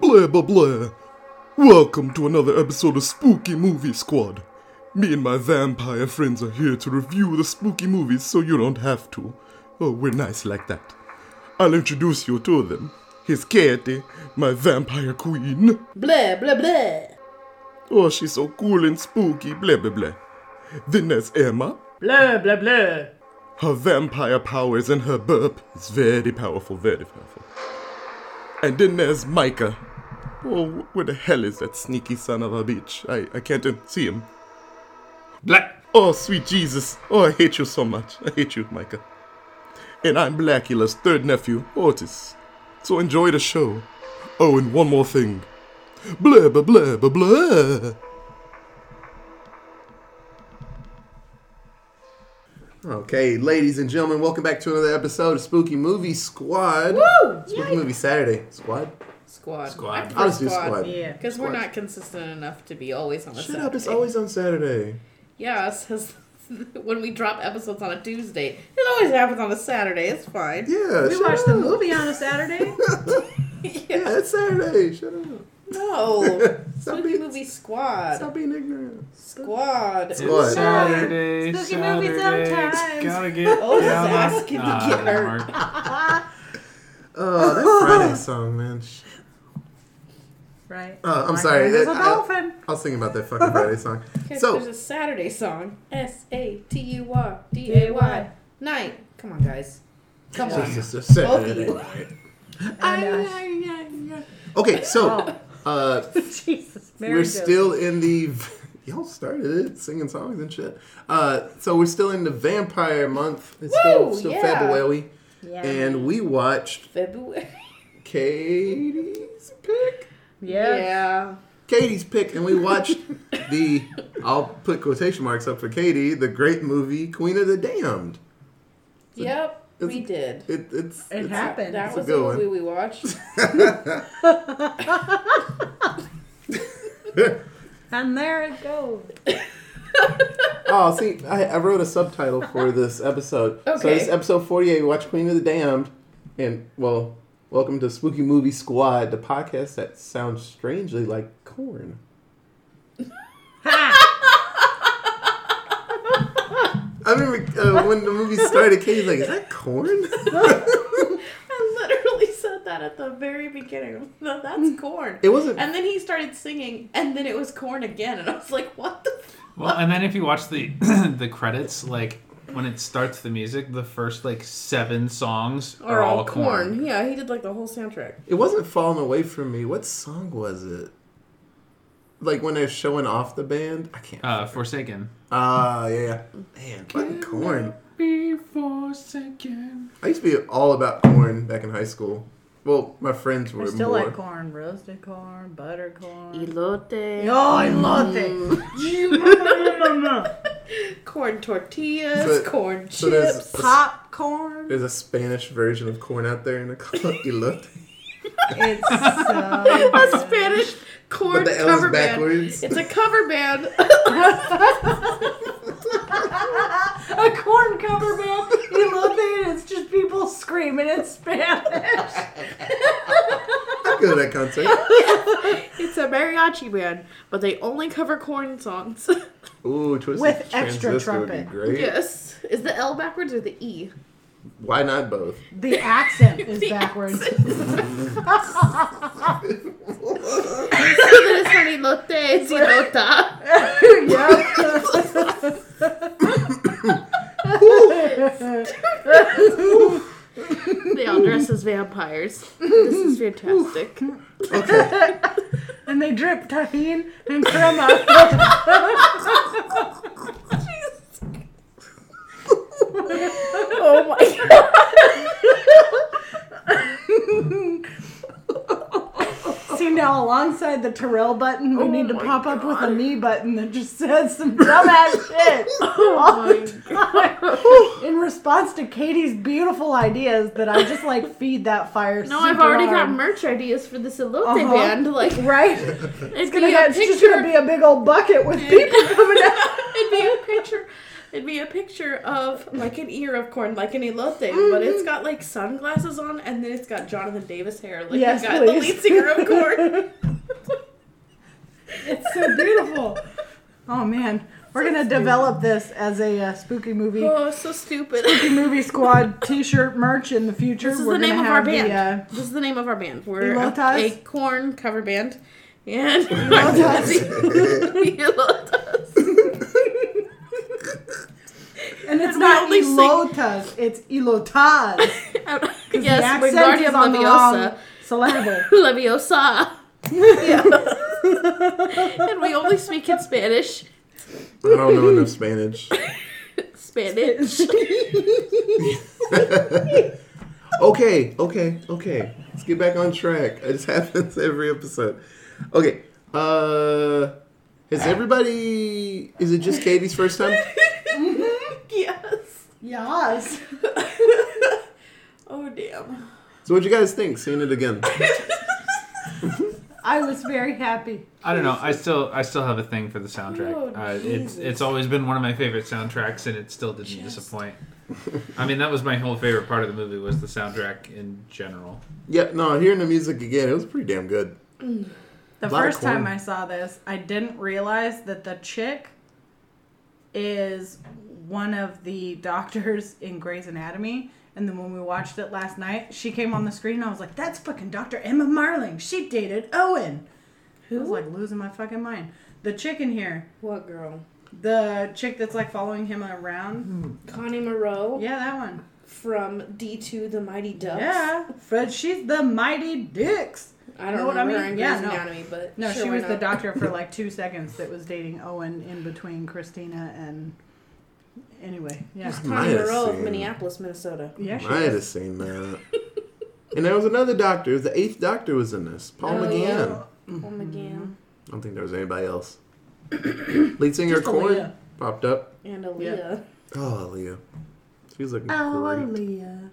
Blah, blah, blah. Welcome to another episode of Spooky Movie Squad. Me and my vampire friends are here to review the spooky movies so you don't have to. Oh, we're nice like that. I'll introduce you to them. Here's Katie, my vampire queen. Blah, blah, blah. Oh, she's so cool and spooky, blah, blah, blah. Then there's Emma. Blah, blah, blah. Her vampire powers and her burp is very powerful, very powerful. And then there's Micah. Oh, where the hell is that sneaky son of a bitch? I, I can't uh, see him. Black. Oh, sweet Jesus. Oh, I hate you so much. I hate you, Micah. And I'm Blacula's third nephew, Otis. So enjoy the show. Oh, and one more thing. Blah, blah, blah, blah, blah. Okay, ladies and gentlemen, welcome back to another episode of Spooky Movie Squad. Woo! Spooky Movie Saturday Squad. Squad. Squad. I I'll just do squad. Yeah. Because we're Squad. not consistent enough to be always on a Shut Saturday. up, it's always on Saturday. Yeah, it says when we drop episodes on a Tuesday, it always happens on a Saturday. It's fine. Yeah, We shut watched the up. movie on a Saturday. Yeah, it's Saturday. Shut up. No. Spooky being- Movie Squad. Stop being ignorant. Squad. Squad. It's Saturday. Spooky movie sometimes. Gotta get Oh, this down. asking to Nah, get hurt. didn't. Oh, that Friday song, man. Right. Oh, I'm My sorry. friend is a I- I- dolphin. I was thinking about that fucking Friday song. Okay, So- there's a Saturday song. S A T U R D A Y. Night. Come on, guys. Come on. Jesus, it's Saturday you. night. And, uh, Okay, so uh, Jesus, Mary we're Jo. still in the. Y'all started it singing songs and shit. Uh, so we're still in the vampire month. It's still, Woo, still yeah. February, Yeah. and we watched February. Katie's pick. yeah. Yeah. Katie's pick, and we watched the. I'll put quotation marks up for Katie. The great movie Queen of the Damned. Yep. We did. It, it's It it's- happened. That It's a was the good one. movie we watched. And there it goes. Oh, see, I, I wrote a subtitle for this episode. Okay. So Okay. this episode 48, we watch Queen of the Damned. And, well, welcome to Spooky Movie Squad, the podcast that sounds strangely like Korn. I remember uh, when the movie started, Katie's like, is that Korn? I literally said that at the very beginning. No, that's Korn. It wasn't. And then he started singing, and then it was Korn again, and I was like, "What the?" F-? Well, and then if you watch the the credits, like when it starts the music, the first like seven songs are, all Korn. Yeah, he did like the whole soundtrack. It wasn't falling away from me. What song was it? Like when they're showing off the band? I can't. Uh, Forsaken. Ah, yeah, yeah. Man, fucking Korn. Be forsaken. I used to be all about Korn back in high school. Well, my friends were I still more. like Korn. Roasted corn, butter corn. Elote. Oh, I love. Corn tortillas, So- corn so there's- chips. Popcorn. There's a Spanish version of corn out there, and it's called elote. It's so a good. Spanish Korn But the L cover is band. It's a cover band. a Korn cover band. You love it. It's just people screaming in Spanish. I go to that concert. it's a mariachi band, but they only cover corn songs. Ooh, Twisted With extra Transistor would be trumpet. great. yes. Is the L backwards or the E? Why not both? The accent is The backwards. so then it's not elote, it's elota. They all dress as vampires. This is fantastic. Okay. and they drip tahine and crema. Oh my god. See now, alongside the Terrell button, we Oh need to my pop up with a me button that just says some dumbass shit. Oh my In response to Katie's beautiful ideas, that I just like feed that fire. No, I've super already got merch ideas for this elote Uh-huh. band. Like, Right? it's Gonna gonna be have, a it's just gonna be a big old bucket with people coming out. It'd be a picture. It'd be a picture of like an ear of Korn, like an elote, but Mm-hmm. it's got like sunglasses on, and then it's got Jonathan Davis hair, like Yes, the, guy, the please. lead singer of Korn. It's so beautiful. Oh man, we're gonna develop this as a uh, spooky movie. oh, so stupid. Spooky movie squad T-shirt merch in the future. This is we're the name of our have the, band. uh, This is the name of our band. We're a, Elotas? a corn cover band, and and it's We not only sing- Elotas, it's Elotas. the yes, accent Wingardium is on the wrong Leviosa. syllable. Leviosa. Yeah. and we only speak in Spanish. I don't know enough Spanish. Spanish. Okay, okay, okay. Let's get back on track. It happens every episode. Okay. Uh has everybody is it just Katie's first time? Yes. Yes. Oh damn. So what'd you guys think seeing it again? I was very happy. I don't know. I still I still have a thing for the soundtrack. Oh, uh, it's it's always been one of my favorite soundtracks, and it still didn't Just- disappoint. I mean, that was my whole favorite part of the movie was the soundtrack in general. Yeah, no, hearing the music again, it was pretty damn good. The Lot of first time. I saw this, I didn't realize that the chick is one of the doctors in Grey's Anatomy. And then when we watched it last night, she came on the screen and I was like, that's fucking Dr. Emma Marling. She dated Owen. I was like losing my fucking mind. The chick in here, What girl? the chick that's like following him around. Hmm. Connie Moreau Yeah, that one. from D2 The Mighty Ducks. Yeah, Fred, she's the Mighty Dicks. I don't Know what I mean? Yeah, no. Anatomy, but No, sure, she was the doctor for like two seconds that was dating Owen in between Christina and. Anyway, yeah. She's Might Connie have Moreau of seen. Minneapolis, Minnesota. Yeah, she I had was. seen that. and there was another doctor. The eighth doctor was in this. Paul Oh, McGann. yeah. Mm-hmm. Oh McGann I don't think there was anybody else. Lead singer Just Korn Aaliyah. popped up. and Aaliyah. Oh, Aaliyah. She's was looking Oh, great. Aaliyah.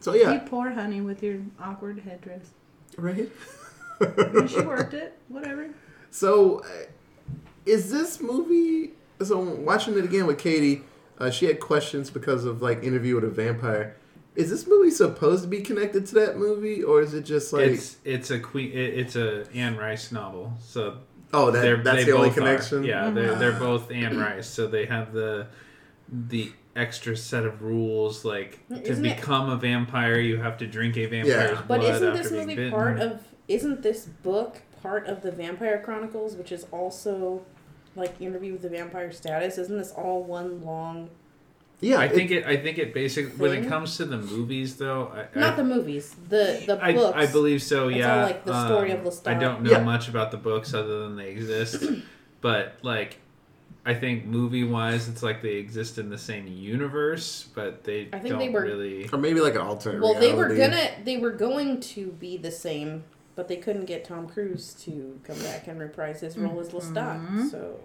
So You yeah, poor honey with your awkward headdress. right. Yeah, she worked it. Whatever. So, uh, is this movie? So, watching it again with Katie, uh, she had questions because of like Interview with a Vampire. Is this movie supposed to be connected to that movie, or is it just like, it's it's a queen. It, it's a Anne Rice novel, so oh, they're, that, that's they the only both are. connection? Yeah, they're they're both Anne Rice, so they have the the extra set of rules like to Isn't it- become a vampire you have to drink a vampire's Yeah. But blood isn't after this movie part of? Isn't this book part of the Vampire Chronicles, which is also like Interview with the Vampire status? Isn't this all one long? yeah. I it- think it. I think it basically when it comes to the movies, though. I, Not I, the movies, the the I, books. I believe so. Yeah. all, like, the story of Um, Lestat. I don't know Yeah. much about the books other than they exist, but like, I think movie wise, it's like they exist in the same universe, but they I think don't they were- really. or maybe like an alternate. Well, they were gonna, they were going to be the same, but they couldn't get Tom Cruise to come back and reprise his role as mm-hmm. Lestat. So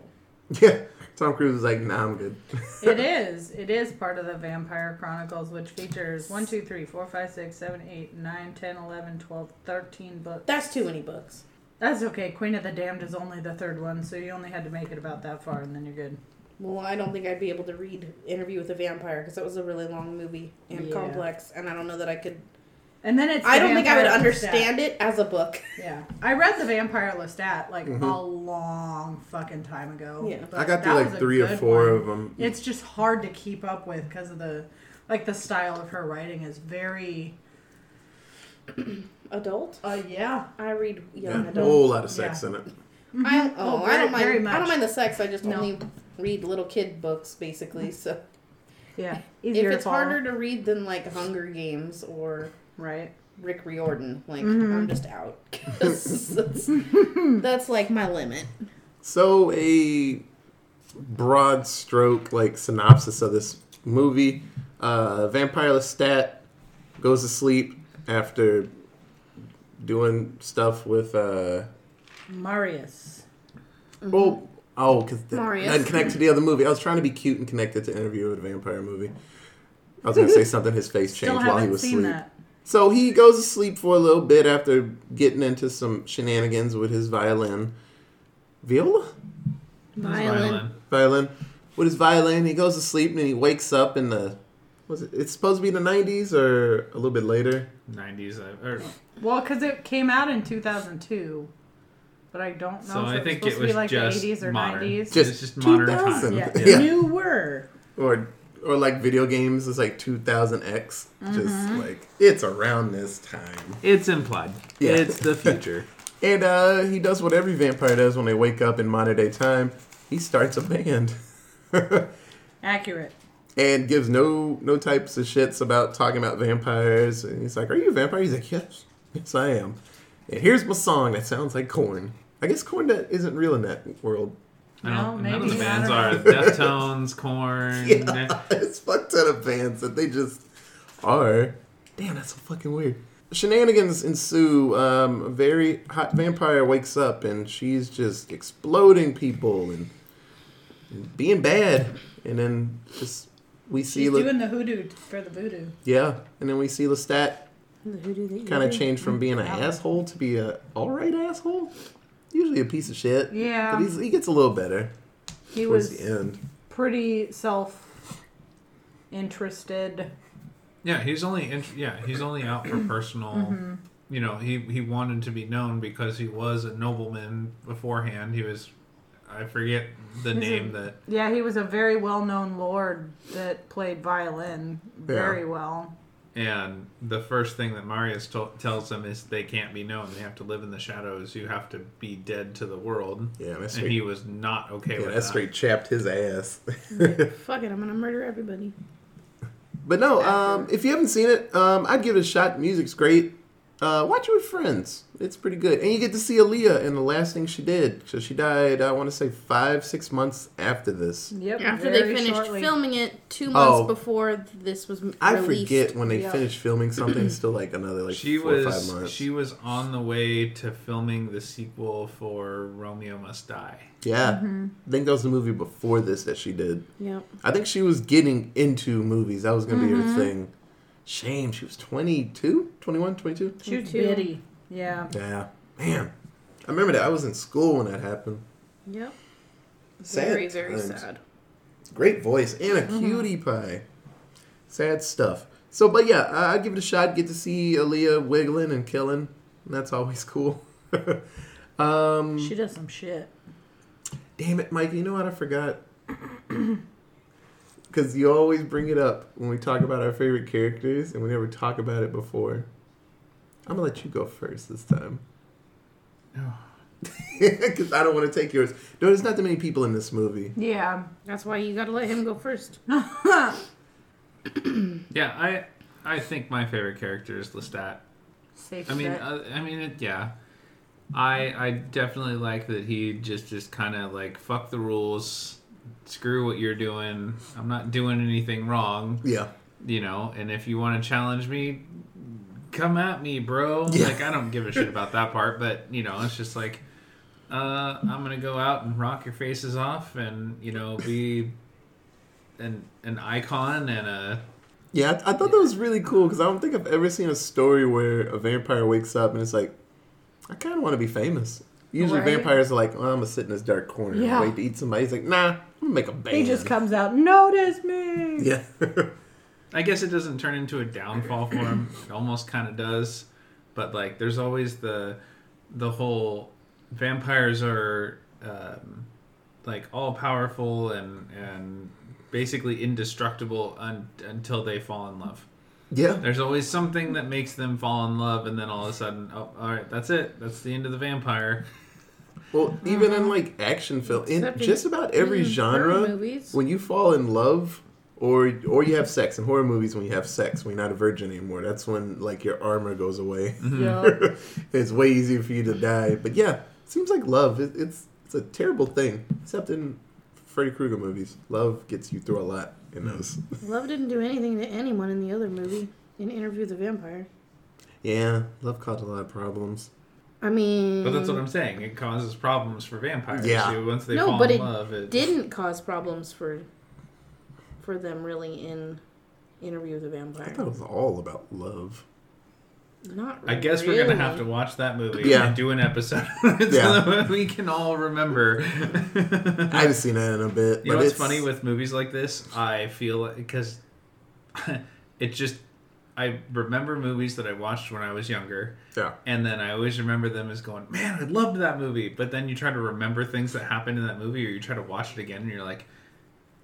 Yeah, Tom Cruise is like, nah, I'm good. It is. It is part of the Vampire Chronicles, which features 1, 2, 3, 4, 5, 6, 7, 8, 9, 10, 11, 12, 13 books. that's too many books. That's okay. Queen of the Damned is only the third one, so you only had to make it about that far, and then you're good. Well, I don't think I'd be able to read Interview with a Vampire because that was a really long movie and Yeah. complex, and I don't know that I could. And then it's. I don't think I would Vampire understand it as a book. Yeah, I read the Vampire Lestat like Mhm. a long fucking time ago. Yeah. but I got that through was like three or four one. of them. It's just hard to keep up with because of the, like the style of her writing is very. Adult? Uh, yeah. I read young Yeah, young a whole lot of sex in it. I oh, Oh, I don't mind. very I don't mind the sex. I just No. only read little kid books, basically. So Yeah. if Easier it's to follow. harder to read than like Hunger Games or Right. Rick Riordan, like Mhm. I'm just out. that's, that's like my limit. So a broad stroke like synopsis of this movie: uh, Vampire Lestat goes to sleep after doing stuff with uh, Marius. well, oh, because Marius. that connect to the other movie. I was trying to be cute and connected to Interview with a Vampire movie. I was gonna say something. His face changed while he was seen asleep. that. So he goes to sleep for a little bit after getting into some shenanigans with his violin. Viola? Violin. Violin. with his violin. He goes to sleep and he wakes up in the was it? It's supposed to be the '90s or a little bit later. 90s. uh, Or, Well, because it came out in 2002, but I don't know so if I it was think supposed it to be was like just the 80s or modern. 90s. Just it's just modern 2000. time. yeah, Yeah. newer. or or like video games is like 2000X. Just Mm-hmm. like it's around this time. It's implied. Yeah. It's the future. And uh, he does what every vampire does when they wake up in modern day time. He starts a band. Accurate. and gives no no types of shits about talking about vampires. And he's like, "Are you a vampire?" He's like, "Yes, yes, I am." And here's my song that sounds like Korn. I guess Korn that isn't real in that world. I don't, none of the bands are. Deftones, Korn. Yeah, it's fuck ton of bands that they just are. Damn, that's so fucking weird. Shenanigans ensue. Um, a very hot vampire wakes up and she's just exploding people and, and being bad. And then just we see, She's Le- doing the hoodoo for the voodoo. yeah, and then we see Lestat The hoodoo kind of do. changed from being an asshole to be a all right asshole. Usually a piece of shit. Yeah. but he's, he gets a little better He towards was the end. pretty self interested. Yeah, he's only int- yeah he's only out for personal. Mm-hmm. You know, he he wanted to be known because he was a nobleman beforehand. He was, I forget the He's a- name that. Yeah, he was a very well known lord that played violin very well. And the first thing that Marius to- tells them is they can't be known. They have to live in the shadows. You have to be dead to the world. Yeah, that's And straight. he was not okay yeah, with that that. straight chapped his ass. Fuck it, I'm gonna murder everybody. but no, um, if you haven't seen it, um, I'd give it a shot. Music's great. Uh, watch it with friends. It's pretty good, and you get to see Aaliyah in the last thing she did. So she died. I want to say five, six months after this. Yep. After they finished shortly. filming it, two months Oh. before this was m- I released. forget when they Yeah. finish filming something. It's still like another like she four or five months. she was on the way to filming the sequel for Romeo Must Die. yeah, Mm-hmm. I think that was the movie before this that she did. Yep. I think she was getting into movies. That was going to be Mm-hmm. her thing. Shame. She was 22, 21, 22. She She's too. bitty. Yeah. Yeah. Man. I remember that. I was in school when that happened. Yep. Sad very, very times. sad. Great voice and a Mm-hmm. cutie pie. Sad stuff. So, but yeah, I- I'd give it a shot. Get to see Aaliyah wiggling and killing. That's always cool. um, She does some shit. damn it, Mike. You know what I forgot? Because you always bring it up when we talk about our favorite characters, and we never talk about it before. I'm gonna let you go first this time. Because I don't want to take yours. No, there's not that many people in this movie. Yeah. That's why you gotta let him go first. Yeah, I I think my favorite character is Lestat. Safe I mean, uh, I mean, it, yeah. I I definitely like that he just just kind of like fuck the rules, screw what you're doing. I'm not doing anything wrong, Yeah. you know. And if you want to challenge me, come at me, bro. Yeah. Like I don't give a shit about that part, but you know, it's just like uh, I'm gonna go out and rock your faces off, and you know, be an an icon and a Yeah, I, I thought that was really cool because I don't think I've ever seen a story where a vampire wakes up and it's like, I kind of want to be famous. Usually Right. vampires are like, oh, I'm gonna sit in this dark corner Yeah. and wait to eat somebody. He's like, nah, I'm gonna make a band. he just comes out, notice me. Yeah. I guess it doesn't turn into a downfall for him. It almost kind of does, but like there's always the the whole vampires are um, like all powerful and and basically indestructible un- until they fall in love. yeah. There's always something that makes them fall in love, and then all of a sudden, oh, all right, that's it. That's the end of the vampire. Well, even in uh-huh. like action film, in Except in- just about every in genre, movies. when you fall in love or or you have sex in horror movies, when you have sex, when you're not a virgin anymore, that's when like your armor goes away. Mm-hmm. Yeah. it's way easier for you to die. But yeah, it seems like love. It, it's it's a terrible thing, except in Freddy Krueger movies. Love gets you through a lot in those. Love didn't do anything to anyone in the other movie. In Interview with the Vampire. yeah, love caused a lot of problems. I mean, But that's what I'm saying. It causes problems for vampires. Yeah. So once they No, fall but in it love, it didn't cause problems for for them really in Interview with the I Vampire. thought it was all about love. Not. I guess we're gonna have to watch that movie Yeah. and do an episode so Yeah. that we can all remember. I haven't seen it in a bit. You but know what's it's funny with movies like this? I feel because it just I remember movies that I watched when I was younger, yeah. and then I always remember them as going, "Man, I loved that movie." But then you try to remember things that happened in that movie, or you try to watch it again, and you're like,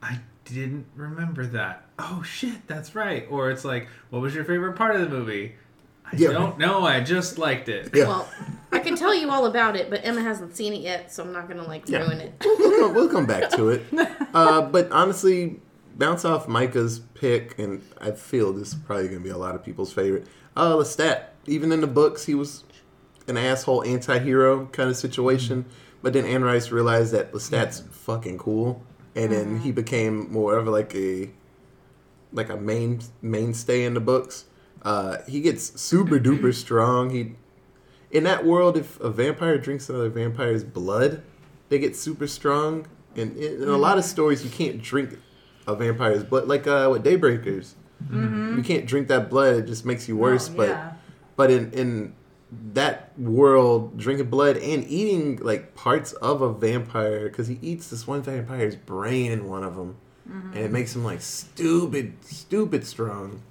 "I didn't remember that." Oh shit, that's right. Or it's like, "What was your favorite part of the movie?" I Yeah. don't know. I just liked it. Yeah. Well, I can tell you all about it, but Emma hasn't seen it yet, so I'm not gonna like Yeah. ruin it. we'll, come, we'll come back to it. Uh, but honestly, bounce off Micah's pick, and I feel this is probably going to be a lot of people's favorite. Uh, Lestat, even in the books, he was an asshole anti-hero kind of situation. But then Anne Rice realized that Lestat's fucking cool, and then he became more of like a like a main mainstay in the books. Uh, he gets super duper strong. He in that world, if a vampire drinks another vampire's blood, they get super strong. And in, in a lot of stories, you can't drink a vampire's but like uh, with Daybreakers. You can't drink that blood; it just makes you worse. Oh, but yeah. but in in that world, drinking blood and eating like parts of a vampire, because he eats this one vampire's brain in one of them, and it makes him like stupid, stupid strong.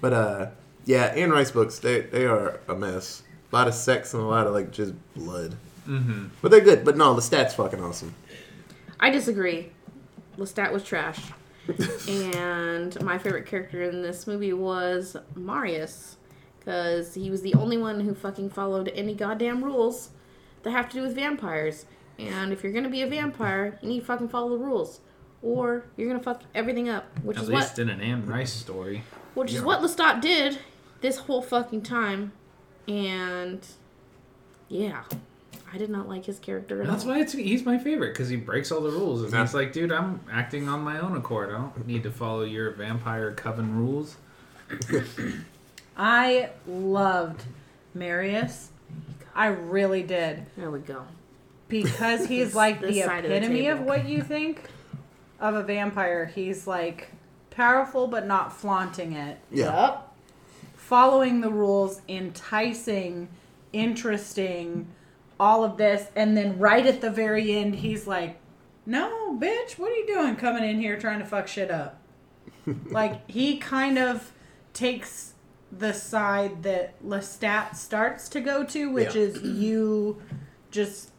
But uh, yeah, Anne Rice books they they are a mess. A lot of sex and a lot of like just blood. Mm-hmm. But they're good. But no, the stats fucking awesome. I disagree. Lestat was trash. And my favorite character in this movie was Marius. Because he was the only one who fucking followed any goddamn rules that have to do with vampires. And if you're gonna be a vampire, you need to fucking follow the rules. Or you're gonna fuck everything up. Which At is least what in an Anne Rice story. which is what Lestat did this whole fucking time. And yeah. I did not like his character at That's all. why it's he's my favorite because he breaks all the rules. And Yeah. he's like, dude, I'm acting on my own accord. I don't need to follow your vampire coven rules. I loved Marius. I really did. There we go. Because he's like This the side of the epitome of, table. what you think of a vampire. He's like powerful but not flaunting it. Yeah. Yup. Following the rules, enticing, interesting, all of this. And then right at the very end, he's like, No, bitch, what are you doing coming in here trying to fuck shit up? like, he kind of takes the side that Lestat starts to go to, which Yeah. is you just,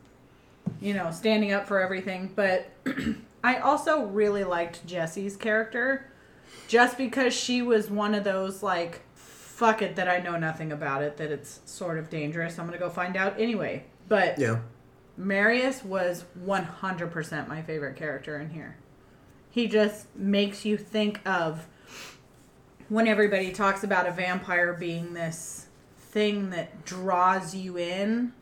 you know, standing up for everything. But I also really liked Jesse's character just because she was one of those, like, fuck it that I know nothing about it, that it's sort of dangerous. I'm going to go find out anyway. But Yeah. Marius was 100% my favorite character in here. He just makes you think of when everybody talks about a vampire being this thing that draws you in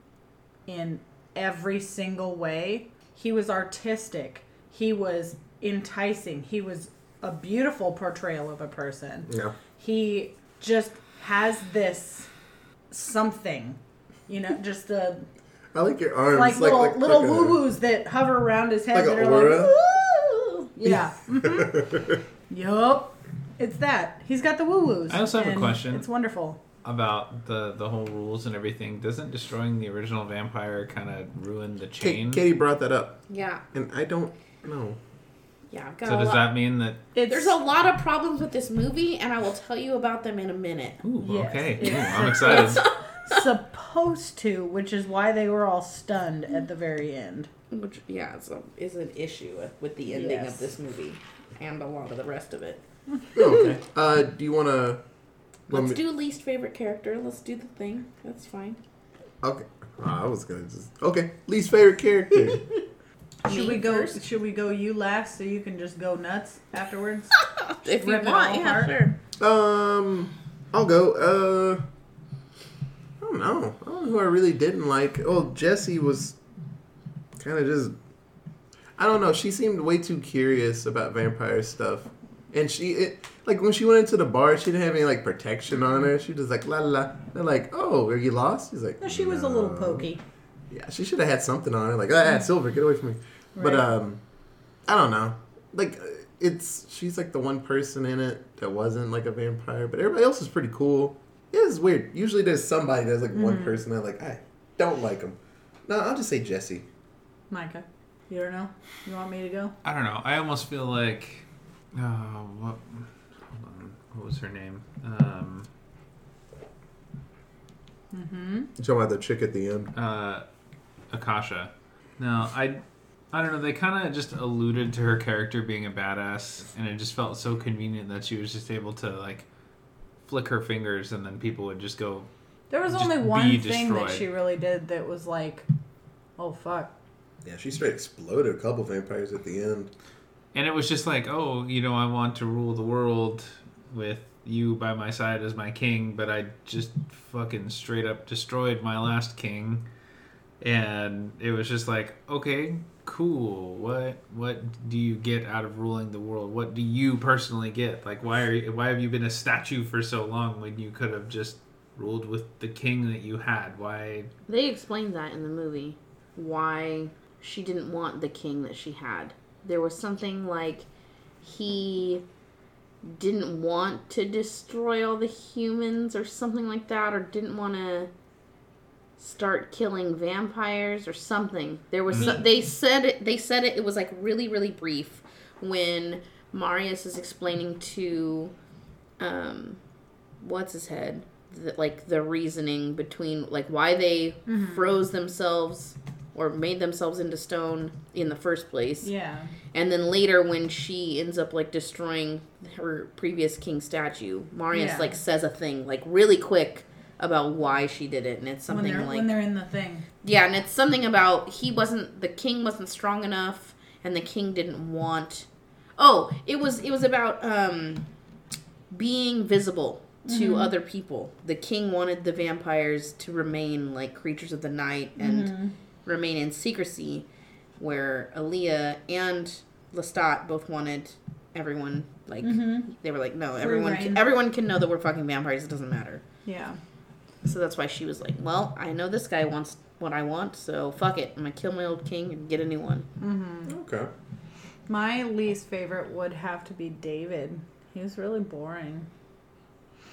in every single way. He was artistic. He was enticing. He was a beautiful portrayal of a person Yeah. he just has this something, you know, just the I like your arms. like, little like, little like woo woos that hover around his head Like that a are aura? like, woo! yeah, mhm. yup, it's that. He's got the woo woos. I also have a question. It's wonderful. About the the whole rules and everything. Doesn't destroying the original vampire kind of ruin the chain? Katie brought that up, Yeah. and I don't know. Yeah. I've got so a does lot. that mean that? It's There's a lot of problems with this movie, and I will tell you about them in a minute. Ooh, Yes, okay. it's- Ooh, I'm excited. supposed to, which is why they were all stunned at the very end. Which, yeah, is, a, is an issue with, with the ending Yes. of this movie and a lot of the rest of it. Oh, okay. uh, do you want to? Let's do least favorite character. Let's do the thing. That's fine. Okay. Oh, I was gonna just. Okay. Least favorite character. Should we go? first? Should we go you last so you can just go nuts afterwards? If you want, all yeah, sure. um, I'll go. Uh, I don't know. I don't know who I really didn't like. Oh, Jesse was kind of just. I don't know. She seemed way too curious about vampire stuff, and she it, like when she went into the bar, she didn't have any like protection on her. She was just like la la. la. They're like, "Oh, are you lost?" She's like, No, she was a little pokey. Yeah, she should have had something on her. Like, ah, silver, get away from me. But um, I don't know. Like, it's she's like the one person in it that wasn't like a vampire, but everybody else is pretty cool. Yeah, it's weird. Usually there's somebody, there's like Mm-hmm. one person that like I don't like him. No, I'll just say Jesse. Micah, you don't know? You want me to go? I don't know. I almost feel like, oh, what? Hold on. What was her name? Um, Mm-hmm. You talking about the chick at the end? uh, Akasha. No, I, I don't know. They kind of just alluded to her character being a badass, and it just felt so convenient that she was just able to like flick her fingers, and then people would just go. There was only one thing that she really did that was like, oh fuck. Yeah, she straight exploded a couple vampires at the end. And it was just like, oh, you know, I want to rule the world with you by my side as my king, but I just fucking straight up destroyed my last king. And it was just like, okay, cool. What what do you get out of ruling the world? What do you personally get? Like why are you, why have you been a statue for so long when you could have just ruled with the king that you had? Why They explained that in the movie. Why she didn't want the king that she had. There was something like he didn't want to destroy all the humans or something like that, or didn't want to start killing vampires or something. There was so, they said it. They said it. It was like really really brief when Marius is explaining to um, what's his head the, like the reasoning between like why they froze themselves or made themselves into stone in the first place Yeah. and then later when she ends up like destroying her previous king statue marius Yeah. like says a thing like really quick about why she did it and it's something they're like when they're in the thing. yeah, and it's something about he wasn't the king wasn't strong enough and the king didn't want Oh, it was it was about um being visible to mm-hmm. other people. The king wanted the vampires to remain like creatures of the night and mm-hmm. remain in secrecy where Aaliyah and Lestat both wanted everyone like mm-hmm. they were like no, everyone can, everyone can know that we're fucking vampires, it doesn't matter. Yeah. So that's why she was like, "Well, I know this guy wants what I want, so fuck it. I'm gonna kill my old king and get a new one." Mm-hmm. Okay. My least favorite would have to be David. He was really boring.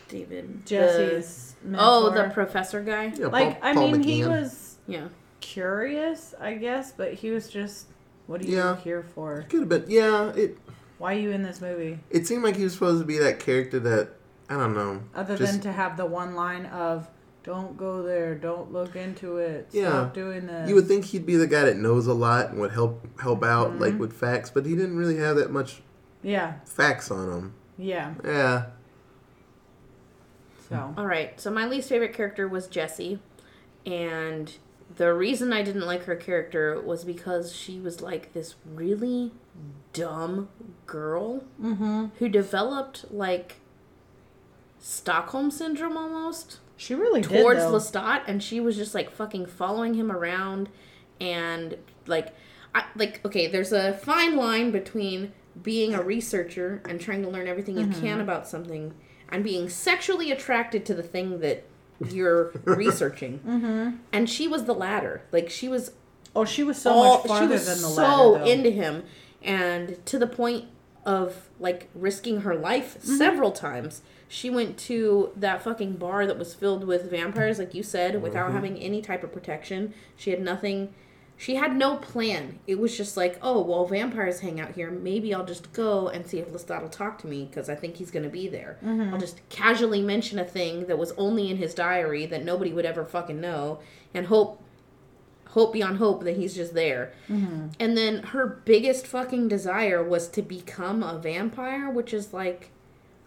David Jesse's the, oh, the professor guy. Yeah, like Paul, I Paul mean he was Yeah, curious, I guess, but he was just what are you Yeah. here for? Could have been. Yeah, it Why are you in this movie? it seemed like he was supposed to be that character that I don't know. Other just- than to have the one line of "Don't go there, don't look into it, Yeah. stop doing that. You would think he'd be the guy that knows a lot and would help help out Mm-hmm. like with facts, but he didn't really have that much yeah, facts on him. yeah. Yeah. So All right. So my least favorite character was Jesse, and the reason I didn't like her character was because she was like this really dumb girl who developed like Stockholm syndrome almost. She really towards did, though. Lestat, and she was just like fucking following him around, and like, I like okay. There's a fine line between being a researcher and trying to learn everything you can about something, and being sexually attracted to the thing that you're researching. Mm-hmm. And she was the latter. Like she was Oh, she was so all much farther she was than the so ladder. though. into him and to the point of like risking her life Mm-hmm. several times she went to that fucking bar that was filled with vampires like you said without Mm-hmm. having any type of protection she had nothing she had no plan it was just like oh well vampires hang out here maybe i'll just go and see if lestat will talk to me because i think he's going to be there Mm-hmm. i'll just casually mention a thing that was only in his diary that nobody would ever fucking know and hope hope beyond hope that he's just there. And then her biggest fucking desire was to become a vampire, which is like,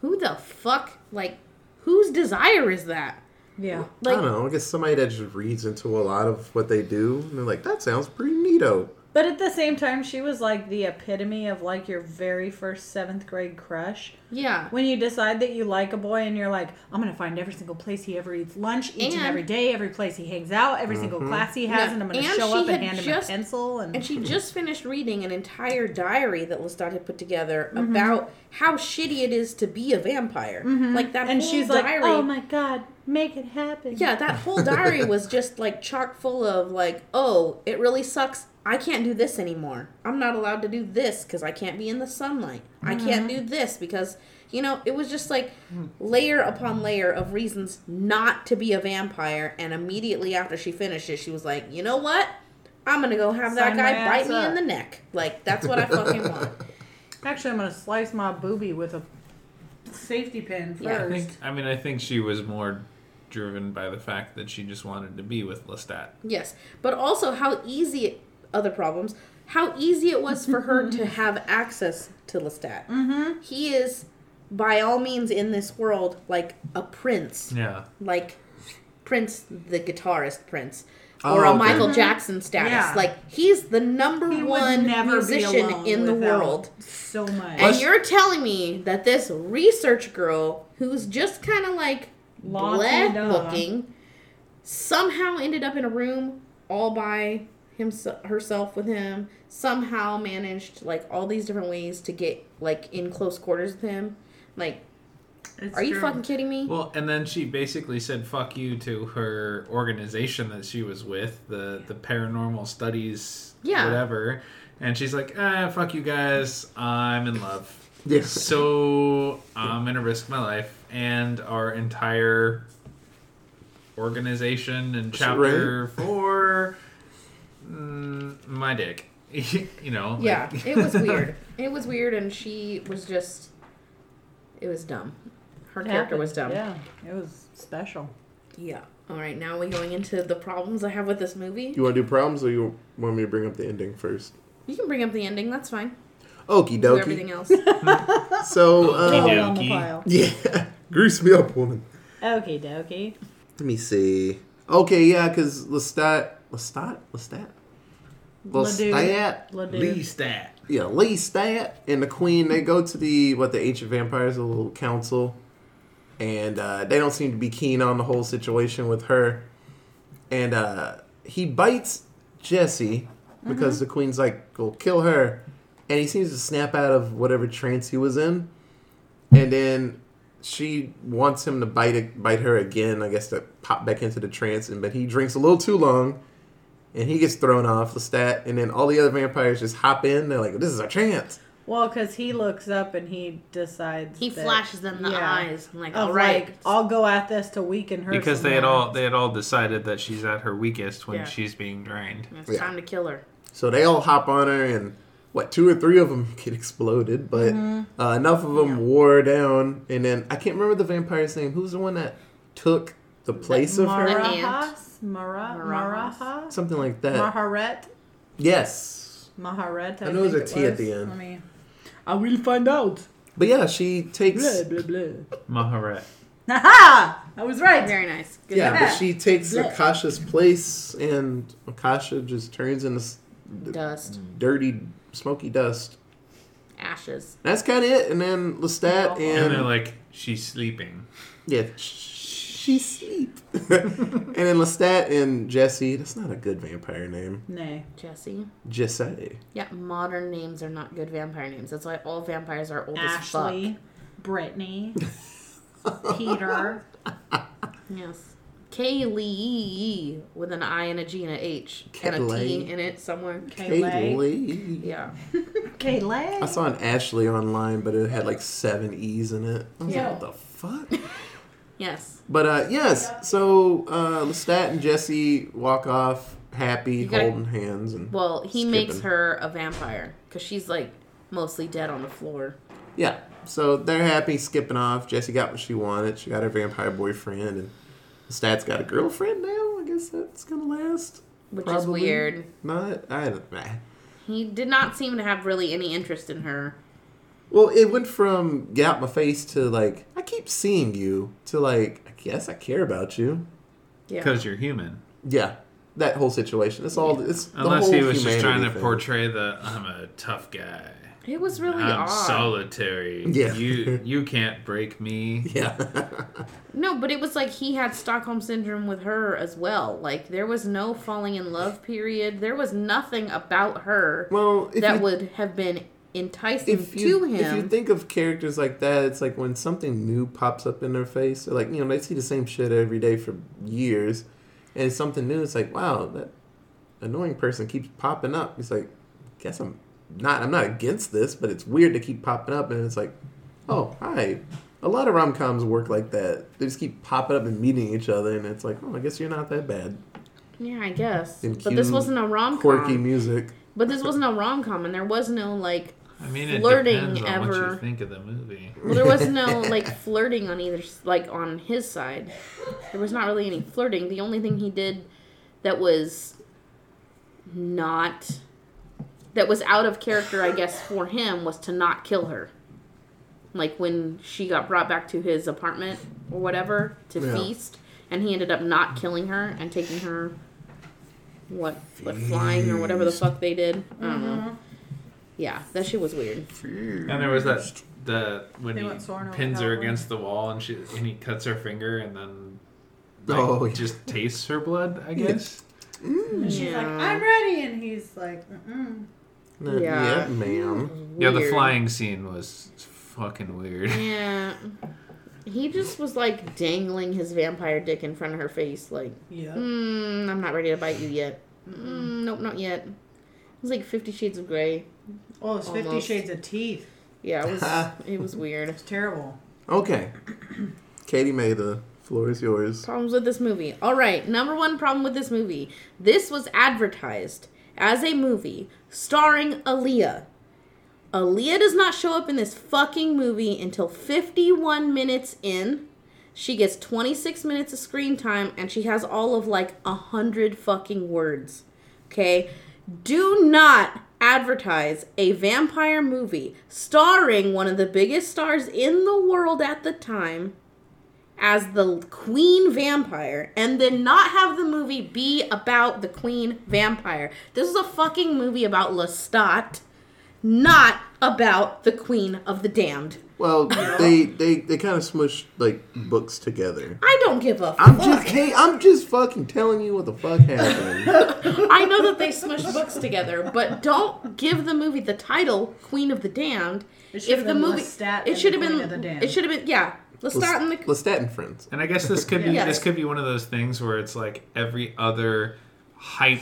who the fuck, like, whose desire is that? yeah. I don't know. I guess somebody that just reads into a lot of what they do, and they're like, "That sounds pretty neato." But at the same time, she was like the epitome of like your very first seventh grade crush. yeah. When you decide that you like a boy and you're like, I'm gonna find every single place he ever eats lunch, each and, And- every day, every place he hangs out, every mm-hmm. single class he has, Yeah, and I'm gonna show up and had hand him a pencil and, And she just finished reading an entire diary that Lestat had put together mm-hmm. about how shitty it is to be a vampire. Mm-hmm. Like that and whole she's diary. like, Oh my god, make it happen. Yeah, that whole diary was just like chock full of like, oh, it really sucks. I can't do this anymore. I'm not allowed to do this because I can't be in the sunlight. I can't do mm-hmm. this because You know, it was just like layer upon layer of reasons not to be a vampire. And immediately after she finished it, she was like, you know what? I'm gonna go have that guy bite me up." in the neck. Like that's what I fucking want. Actually, I'm gonna slice my boobie with a safety pin first. Yeah, I think. I mean, I think she was more driven by the fact that she just wanted to be with Lestat. Yes, but also how easy it, other problems. How easy it was for her to have access to Lestat. Mm-hmm. He is, by all means, in this world like a prince, Yeah. like Prince, the guitarist Prince, Oh, or a okay. Michael Jackson status. Yeah. Like he's the number He one musician in the world. So much. And you're telling me that this research girl, who's just kind of like bleh La-di-da. looking, somehow ended up in a room all by himself, herself with him. Somehow managed like all these different ways to get like in close quarters with him. Like, It's are you fucking kidding me? Well, and then she basically said "fuck you" to her organization that she was with, the the Paranormal Studies, Yeah. whatever. And she's like, "Ah, fuck you guys. I'm in love. Yeah. So I'm gonna risk my life and our entire organization and chapter for mm, my dick. you know. yeah, like- it was weird. It was weird, and she was just. It was dumb. Her It character was dumb. Yeah, it was special. Yeah. All right, now we're going into the problems I have with this movie. You want to do problems, or you want me to bring up the ending first? You can bring up the ending. That's fine. Okie Do everything else. So, Okey uh, All on Okey-dokey. pile. yeah, grease me up, woman. Okay, dokie. Let me see. Okay, yeah, because Lestat, Lestat, Lestat, Ledoux. Lestat, Ledoux. Lee Stat. yeah, Lestat and the Queen. They go to the what the Ancient Vampires, a little council, and uh, they don't seem to be keen on the whole situation with her. And uh, he bites Jesse because the Queen's like, "Go kill her," and he seems to snap out of whatever trance he was in, and then she wants him to bite bite her again. I guess to pop back into the trance, and but he drinks a little too long, and he gets thrown off the stat. And then all the other vampires just hop in. They're like, "This is our chance." Well, because he looks up and he decides. He that- flashes them the yeah, eyes. I'm like, Of all right. like, I'll go at this to weaken her. Because they had all they had all decided that she's at her weakest when Yeah. she's being drained. it's Yeah. time to kill her. So they all hop on her, and what two or three of them get exploded, but uh, enough of them Yeah. wore down. And then I can't remember the vampire's name. Who's the one that took the place of her? Mara- Marahas? Mara- Marahas. Maraha? Something like that. Maharet? yes. Maharet. I, I know there's think a it T at was. the end. Let me. I will find out. But yeah, she takes. Blah blah blah. Maharet. Haha! I was right. Very nice. Good Yeah, but she takes Blech. Akasha's place, and Akasha just turns into Dust, dirty, smoky dust. ashes. That's kind of it. And then Lestat And And they're like, she's sleeping. yeah, she sleep. and then Lestat and Jesse. That's not a good vampire name. Nay. Jesse. Jesse. Yeah, modern names are not good vampire names. That's why all vampires are old as Ashley. Brittany. Peter. fuck. Yes. Kaylee with an I and a G and a H and a T Kaylee. in it somewhere. Kaylee. Kaylee. Yeah. Kaylee. I saw an Ashley online, but it had like seven E's in it. I was Yeah. like, what the fuck? Yes. But uh, yes, so uh, Lestat and Jesse walk off happy, gotta- holding hands, and Well, he Skipping. makes her a vampire because she's like mostly dead on the floor. yeah. So they're happy, skipping off. Jesse got what she wanted. She got her vampire boyfriend, and Lestat's got a girlfriend now. I guess that's gonna last. Which is weird. Not. I don't. Nah. He did not seem to have really any interest in her. Well, it went from get out my face to like I keep seeing you to like I guess I care about you. Yeah. Because you're human. Yeah, that whole situation. It's all. It's the Unless whole he was just trying to thing. portray the I'm a tough guy. It was really I'm odd. solitary. Yeah. You you can't break me. Yeah. No, but it was like he had Stockholm syndrome with her as well. Like there was no falling in love period. There was nothing about her well, that you, would have been enticing if you to if you think of characters like that, it's like when something new pops up in their face. Like you know they see the same shit every day for years, and it's something new. It's like wow, that annoying person keeps popping up. It's like, guess I'm not. I'm not against this, but it's weird to keep popping up, and it's like, oh, hi. A lot of rom coms work like that. They just keep popping up and meeting each other, and it's like, oh, I guess you're not that bad. Yeah, I guess. But this wasn't a rom com. Quirky music. But this wasn't a rom com, and there was no like. I mean, it Flirting depends on what ever. you think of the movie. Well, there was no like flirting on either, like on his side. There was not really any flirting. The only thing he did that was not that was out of character, I guess, for him was to not kill her. Like when she got brought back to his apartment or whatever to Yeah. feast, and he ended up not killing her and taking her, what, what flying or whatever the fuck they did. I don't know. Mm-hmm. Yeah, that shit was weird. And there was that the when They he went soaring pins her California. against the wall and she and he cuts her finger and then like, Oh, yeah. just tastes her blood. I guess. And she's like, Yeah. I'm ready. And he's like, Mm-mm. Not Yeah. yet, ma'am. Yeah, the Weird. flying scene was fucking weird. Yeah. He just was like dangling his vampire dick in front of her face, like, yeah. mm, I'm not ready to bite you yet. Mm, nope, not yet. It was like Fifty Shades of Grey. Oh, it's Fifty Almost. Shades of Teeth. Yeah, it was. it was weird. It's terrible. Okay. Katie May, the floor is yours. Problems with this movie. All right, number one problem with this movie. This was advertised as a movie starring Aaliyah. Aaliyah does not show up in this fucking movie until 51 minutes in. She gets 26 minutes of screen time and she has all of like a hundred fucking words. Okay? Do not advertise a vampire movie starring one of the biggest stars in the world at the time as the queen vampire and then not have the movie be about the queen vampire. This is a fucking movie about Lestat, not about the queen of the damned. Well, they they, they kind of smushed like books together. I don't give a I'm fuck. just hey, I'm just fucking telling you what the fuck happened. I know that they smushed books together, but don't give the movie the title "Queen of the Damned." It should have the been movie, Lestat it and should the have Queen been, of the Damned. it should have been, yeah, Lestat and the Lestat and friends. And I guess this could be Yes. this could be one of those things where it's like every other hype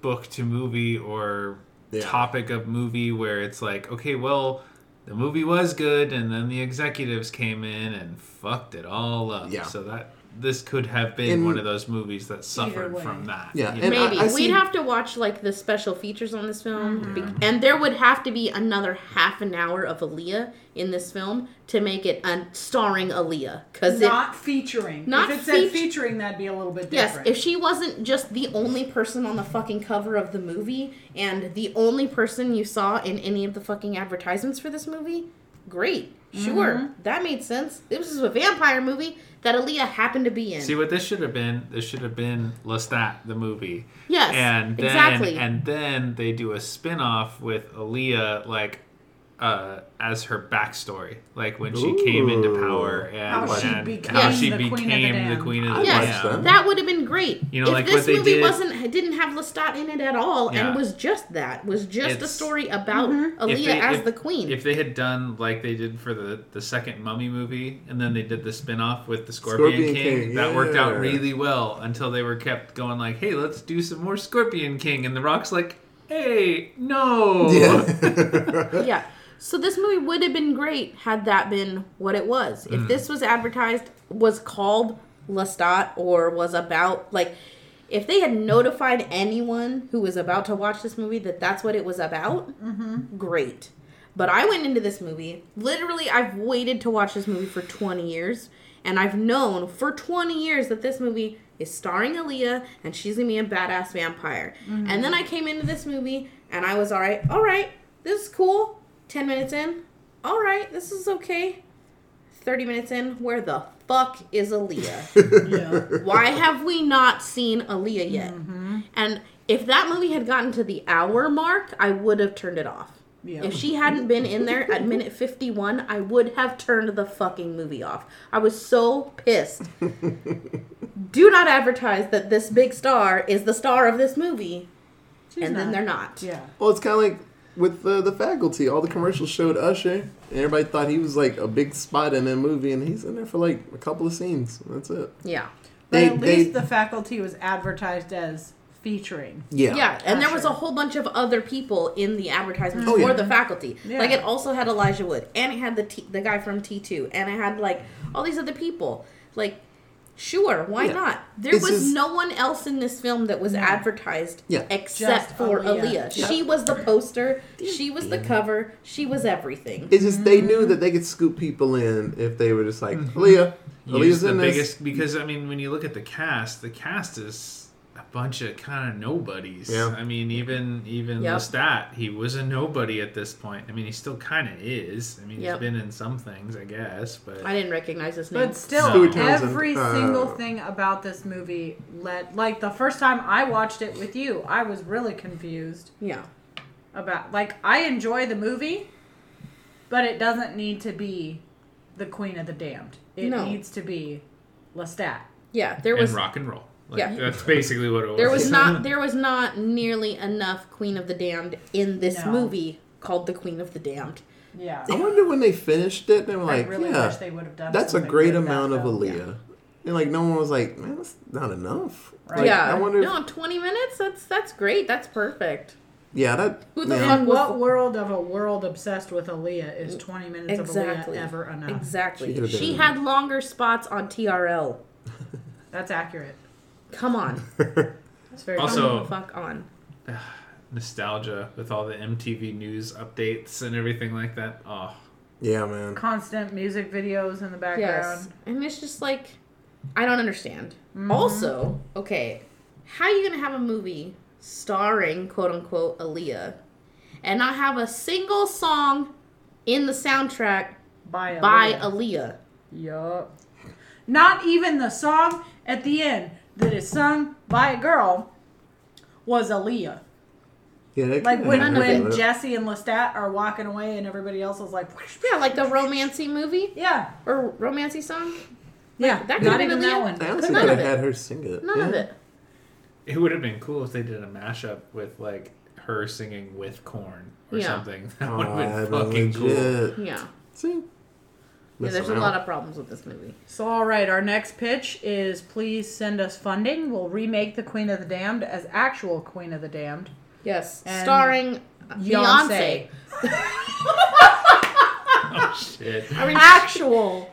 book to movie or Yeah. topic of movie where it's like, okay, well, the movie was good and then the executives came in and fucked it all up. Yeah. So that this could have been In- one of those movies that suffered from that. Yeah, you know? Maybe I- I we'd see- have to watch like the special features on this film, be- and there would have to be another half an hour of Aaliyah in this film to make it un- starring Aaliyah. Because Not featuring. Not if it said featuring, that'd be a little bit different. yes, different. if she wasn't just the only person on the fucking cover of the movie and the only person you saw in any of the fucking advertisements for this movie, great, sure, mm-hmm. that made sense. This is a vampire movie that Aaliyah happened to be in. See what this should have been? This should have been Lestat, the movie. Yes, and then exactly. and then they do a spin-off with Aaliyah like uh as her backstory like when she came into power and How she and became how she the Queen of the became the queen of the Yes, Damned. that would have been great. You know, if like this what they movie did- wasn't didn't have Lestat in it at all, Yeah. and was just that, was just a story about Mm-hmm. Aaliyah they- as if- the queen. If they had done like they did for the the second Mummy movie, and then they did the spin-off with the Scorpion, Scorpion King, King, that worked out really well until they were kept going like, "Hey, let's do some more Scorpion King," and The Rock's like, "Hey, no." Yeah. yeah. So this movie would have been great had that been what it was. Mm. If this was advertised, was called Lestat, or was about like, if they had notified anyone who was about to watch this movie that that's what it was about, great. But I went into this movie, literally, I've waited to watch this movie for 20 years, and I've known for 20 years that this movie is starring Aaliyah, and she's gonna be a badass vampire. And then I came into this movie, and I was alright, alright, this is cool. 10 minutes in, alright, this is okay. 30 minutes in, where the fuck is Aaliyah? yeah. Why have we not seen Aaliyah yet? Mm-hmm. And if that movie had gotten to the hour mark, I would have turned it off. Yeah. If she hadn't been in there at minute 51, I would have turned the fucking movie off. I was so pissed. Do not advertise that this big star is the star of this movie, She's and then they're not. Yeah. Well, it's kind of like with the the faculty. All the commercials showed Usher, and everybody thought he was like a big spot in that movie, and he's in there for like a couple of scenes. That's it. Yeah. But They- at they- least the faculty was advertised as featuring. Yeah. Yeah, and there was a whole bunch of other people in the advertisement Oh, for yeah. the faculty. Yeah. Like it also had Elijah Wood, and it had the T- the guy from T two, and it had like all these other people. Like, sure, why Yeah. not? There It's was just- no one else in this film that was advertised, Yeah. except Just for Aaliyah. Aaliyah. Yeah. She was the poster, she was the cover, she was everything. It's just they knew that they could scoop people in if they were just like Mm-hmm. Aaliyah. Use Aaliyah's the this. biggest because I mean when you look at the cast, the cast is a bunch of kind of nobodies. Yeah. I mean even even Yep. Lestat, he was a nobody at this point. I mean he still kind of is. I mean Yep. he's been in some things, I guess, but I didn't recognize his name. But still, Stewie Townsend, every uh, single thing about this movie led. Like the first time I watched it with you, I was really confused yeah, about. Like I enjoy the movie, but it doesn't need to be the Queen of the Damned. It No. needs to be Lestat. yeah. There and was rock and roll. Like, Yeah. that's basically what it was. there was not there was not nearly enough Queen of the Damned in this No. movie called the Queen of the Damned. Yeah. I wonder when they finished it, they were like, I really yeah, wish they would have done. that's a great amount of though. Aaliyah. And like no one was like, man, that's not enough. Right. Like, yeah, I wonder. If, no, twenty minutes. That's that's great. That's perfect. yeah, that. Who the yeah. fuck what world of a world obsessed with Aaliyah is 20 minutes Exactly. of Aaliyah ever enough? Exactly. She She, had longer spots on TRL. That's accurate. Come on. That's very Also- Come the fuck on. nostalgia with all the MTV news updates and everything like that. Oh, Yeah, man. constant music videos in the Yes. background. And it's just like I don't understand. Mm-hmm. Also, okay, how are you gonna have a movie starring quote unquote Aaliyah and not have a single song in the soundtrack By Aaliyah. by Aaliyah? Yup. Not even the song at the end that is sung by a girl was Aaliyah. Yeah, they Like when, None when. Jesse and Lestat are walking away and everybody else is like, Yeah, like the romancy movie yeah, or romancy song. yeah. that could've not even Aaliyah. that one. I honestly None could of have it. had her sing it. None yeah. of it. it would have been cool if they did a mashup with like her singing with Korn or Yeah. something. That Oh, would have that'd been been fucking cool. Yeah. See? Yeah, Mess there's a lot of problems with this movie. So, all right, our next pitch is please send us funding. We'll remake the Queen of the Damned as actual Queen of the Damned. Yes. And Starring Beyonce. Beyonce. Oh shit! I mean, Actual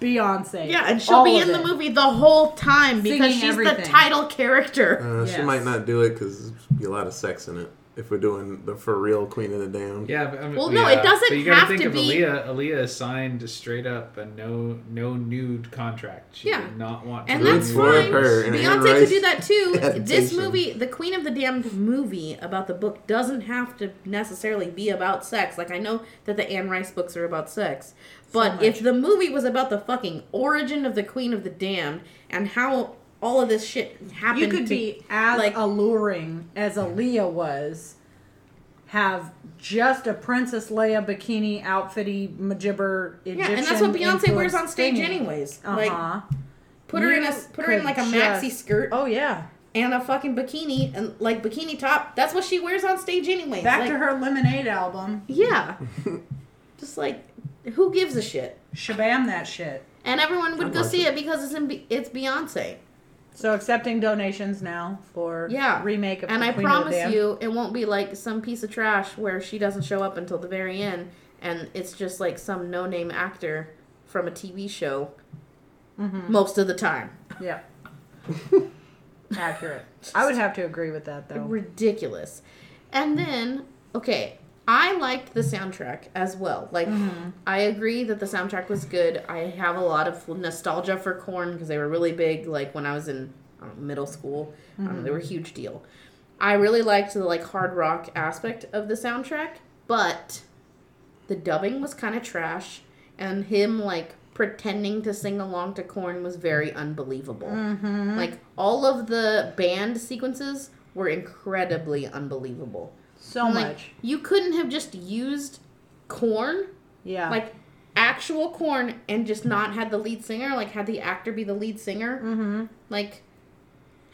Beyonce. yeah, and she'll All be of in the it. movie the whole time because Singing she's everything. the title character. Uh, She might not do it because there's be a lot of sex in it. If we're doing the for real Queen of the Damned. Yeah, but, I mean, Well, no, yeah, it doesn't but you gotta think of be- Aaliyah. Aaliyah signed straight up a no no nude contract. She Yeah. did not want. to And do that's fine. her. And Beyonce could do that too. this movie, the Queen of the Damned movie about the book, doesn't have to necessarily be about sex. Like I know that the Anne Rice books are about sex, but much. if the movie was about the fucking origin of the Queen of the Damned and how all of this shit happened, You could to, be as like- alluring as Aaliyah was, have just a Princess Leia bikini outfitty majibber Egyptian yeah, and that's what Beyonce wears on stage thingy. anyways. Uh-huh. Like put her in a put her in like a maxi just- skirt oh yeah. and a fucking bikini and like bikini top. That's what she wears on stage anyways. Back Like, to her Lemonade album. Yeah. Just like, who gives a shit? Shabam that shit. And everyone would I'd go see it. it because it's in, Be- it's Beyonce. So accepting donations now for Yeah. remake of And the I Queen promise you, it won't be like some piece of trash where she doesn't show up until the very end, and it's just like some no-name actor from a TV show. Mm-hmm. Most of the time, Yeah. Accurate. I would have to agree with that though. ridiculous. And then, okay, I liked the soundtrack as well. Like, mm-hmm. I agree that the soundtrack was good. I have a lot of nostalgia for Korn because they were really big. Like when I was in know, middle school, don't know, they mm-hmm. were a huge deal. I really liked the like hard rock aspect of the soundtrack, but the dubbing was kind of trash, and him like pretending to sing along to Korn was very unbelievable. Mm-hmm. Like all of the band sequences were incredibly unbelievable. So And, like, much. You couldn't have just used Korn, Yeah. like actual Korn, and just not had the lead singer, like had the actor be the lead singer. Mm-hmm. Like,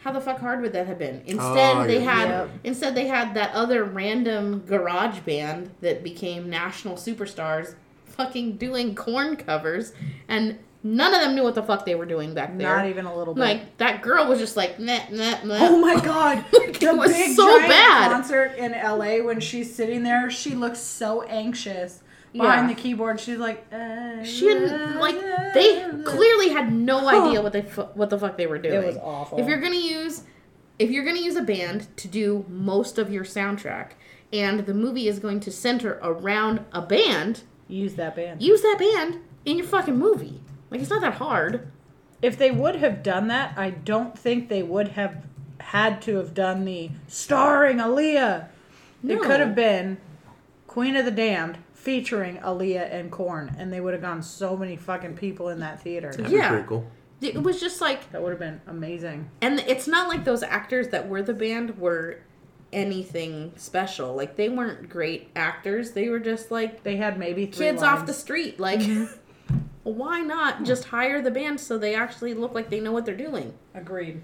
how the fuck hard would that have been? Instead, Oh, they yeah. had Yep. instead they had that other random garage band that became national superstars, fucking doing Korn covers, and None of them knew what the fuck they were doing back there. Not even a little bit. like that girl was just like, nah, nah, nah. Oh my god! Like, the it was big so bad. concert in LA when she's sitting there, she looks so anxious behind Yeah. the keyboard. She's like, uh, She didn't like. They clearly had no idea what they fu- what the fuck they were doing. It was awful. If you're gonna use, if you're gonna use a band to do most of your soundtrack, and the movie is going to center around a band, use that band. use that band in your fucking movie. Like it's not that hard. if they would have done that, I don't think they would have had to have done the starring Aaliyah. It could have been Queen of the Damned featuring Aaliyah and Korn, and they would have gone so many fucking people in that theater. That'd be Yeah. pretty cool. It was just like, That would have been amazing. and it's not like those actors that were the band were anything special. Like they weren't great actors. They were just like They had maybe three kids off the street. Like, mm-hmm. why not hmm. just hire the band so they actually look like they know what they're doing? Agreed.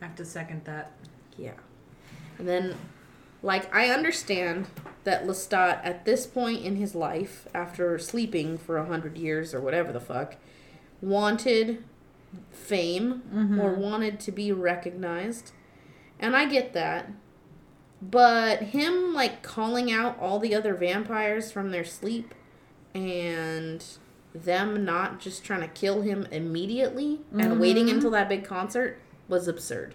I have to second that. Yeah. And then, like, I understand that Lestat, at this point in his life, after sleeping for a hundred years or whatever the fuck, wanted fame mm-hmm. or wanted to be recognized. And I get that. But him, like, calling out all the other vampires from their sleep and them not just trying to kill him immediately and mm-hmm. waiting until that big concert was absurd.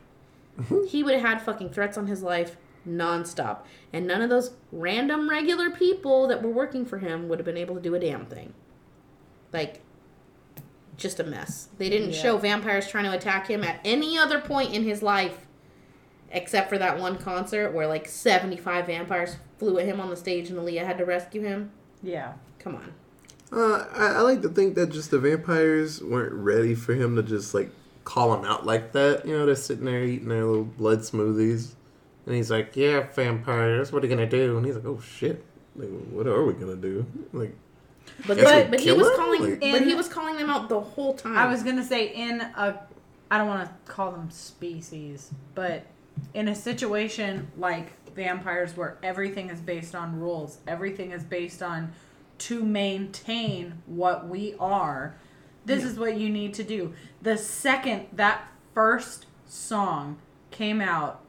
Mm-hmm. he would have had fucking threats on his life nonstop. And none of those random regular people that were working for him would have been able to do a damn thing. Like, just a mess. They didn't Yeah. show vampires trying to attack him at any other point in his life except for that one concert where like 75 vampires flew at him on the stage and Aaliyah had to rescue him. Yeah. Come on. Uh, I, I like to think that just the vampires weren't ready for him to just like call him out like that. You know, they're sitting there eating their little blood smoothies, and he's like, "Yeah, vampires. What are you gonna do?" And he's like, "Oh shit, like, what are we gonna do?" Like, But, but, but he was him? calling Like- but he was calling them out the whole time. I was gonna say in a, I don't want to call them species, but in a situation like vampires where everything is based on rules, everything is based on to maintain what we are. This is what you need to do. The second that first song came out,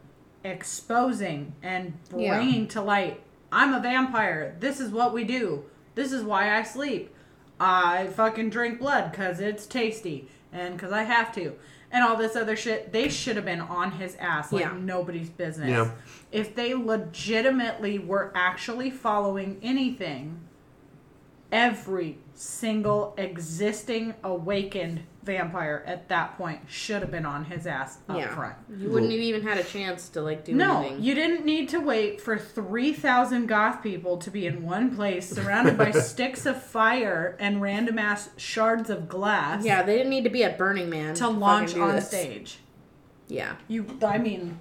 exposing and Yeah. bringing to light, I'm a vampire. This is what we do. This is why I sleep. I fucking drink blood because it's tasty and because I have to. And all this other shit. They should have been on his ass like Yeah. nobody's business. Yeah. If they legitimately were actually following anything, every single existing awakened vampire at that point should have been on his ass up yeah. front. You wouldn't have even had a chance to like do No, anything. you didn't need to wait for 3,000 goth people to be in one place surrounded by sticks of fire and random ass shards of glass yeah, they didn't need to be at Burning Man to launch on this. stage. Yeah. You, I mean,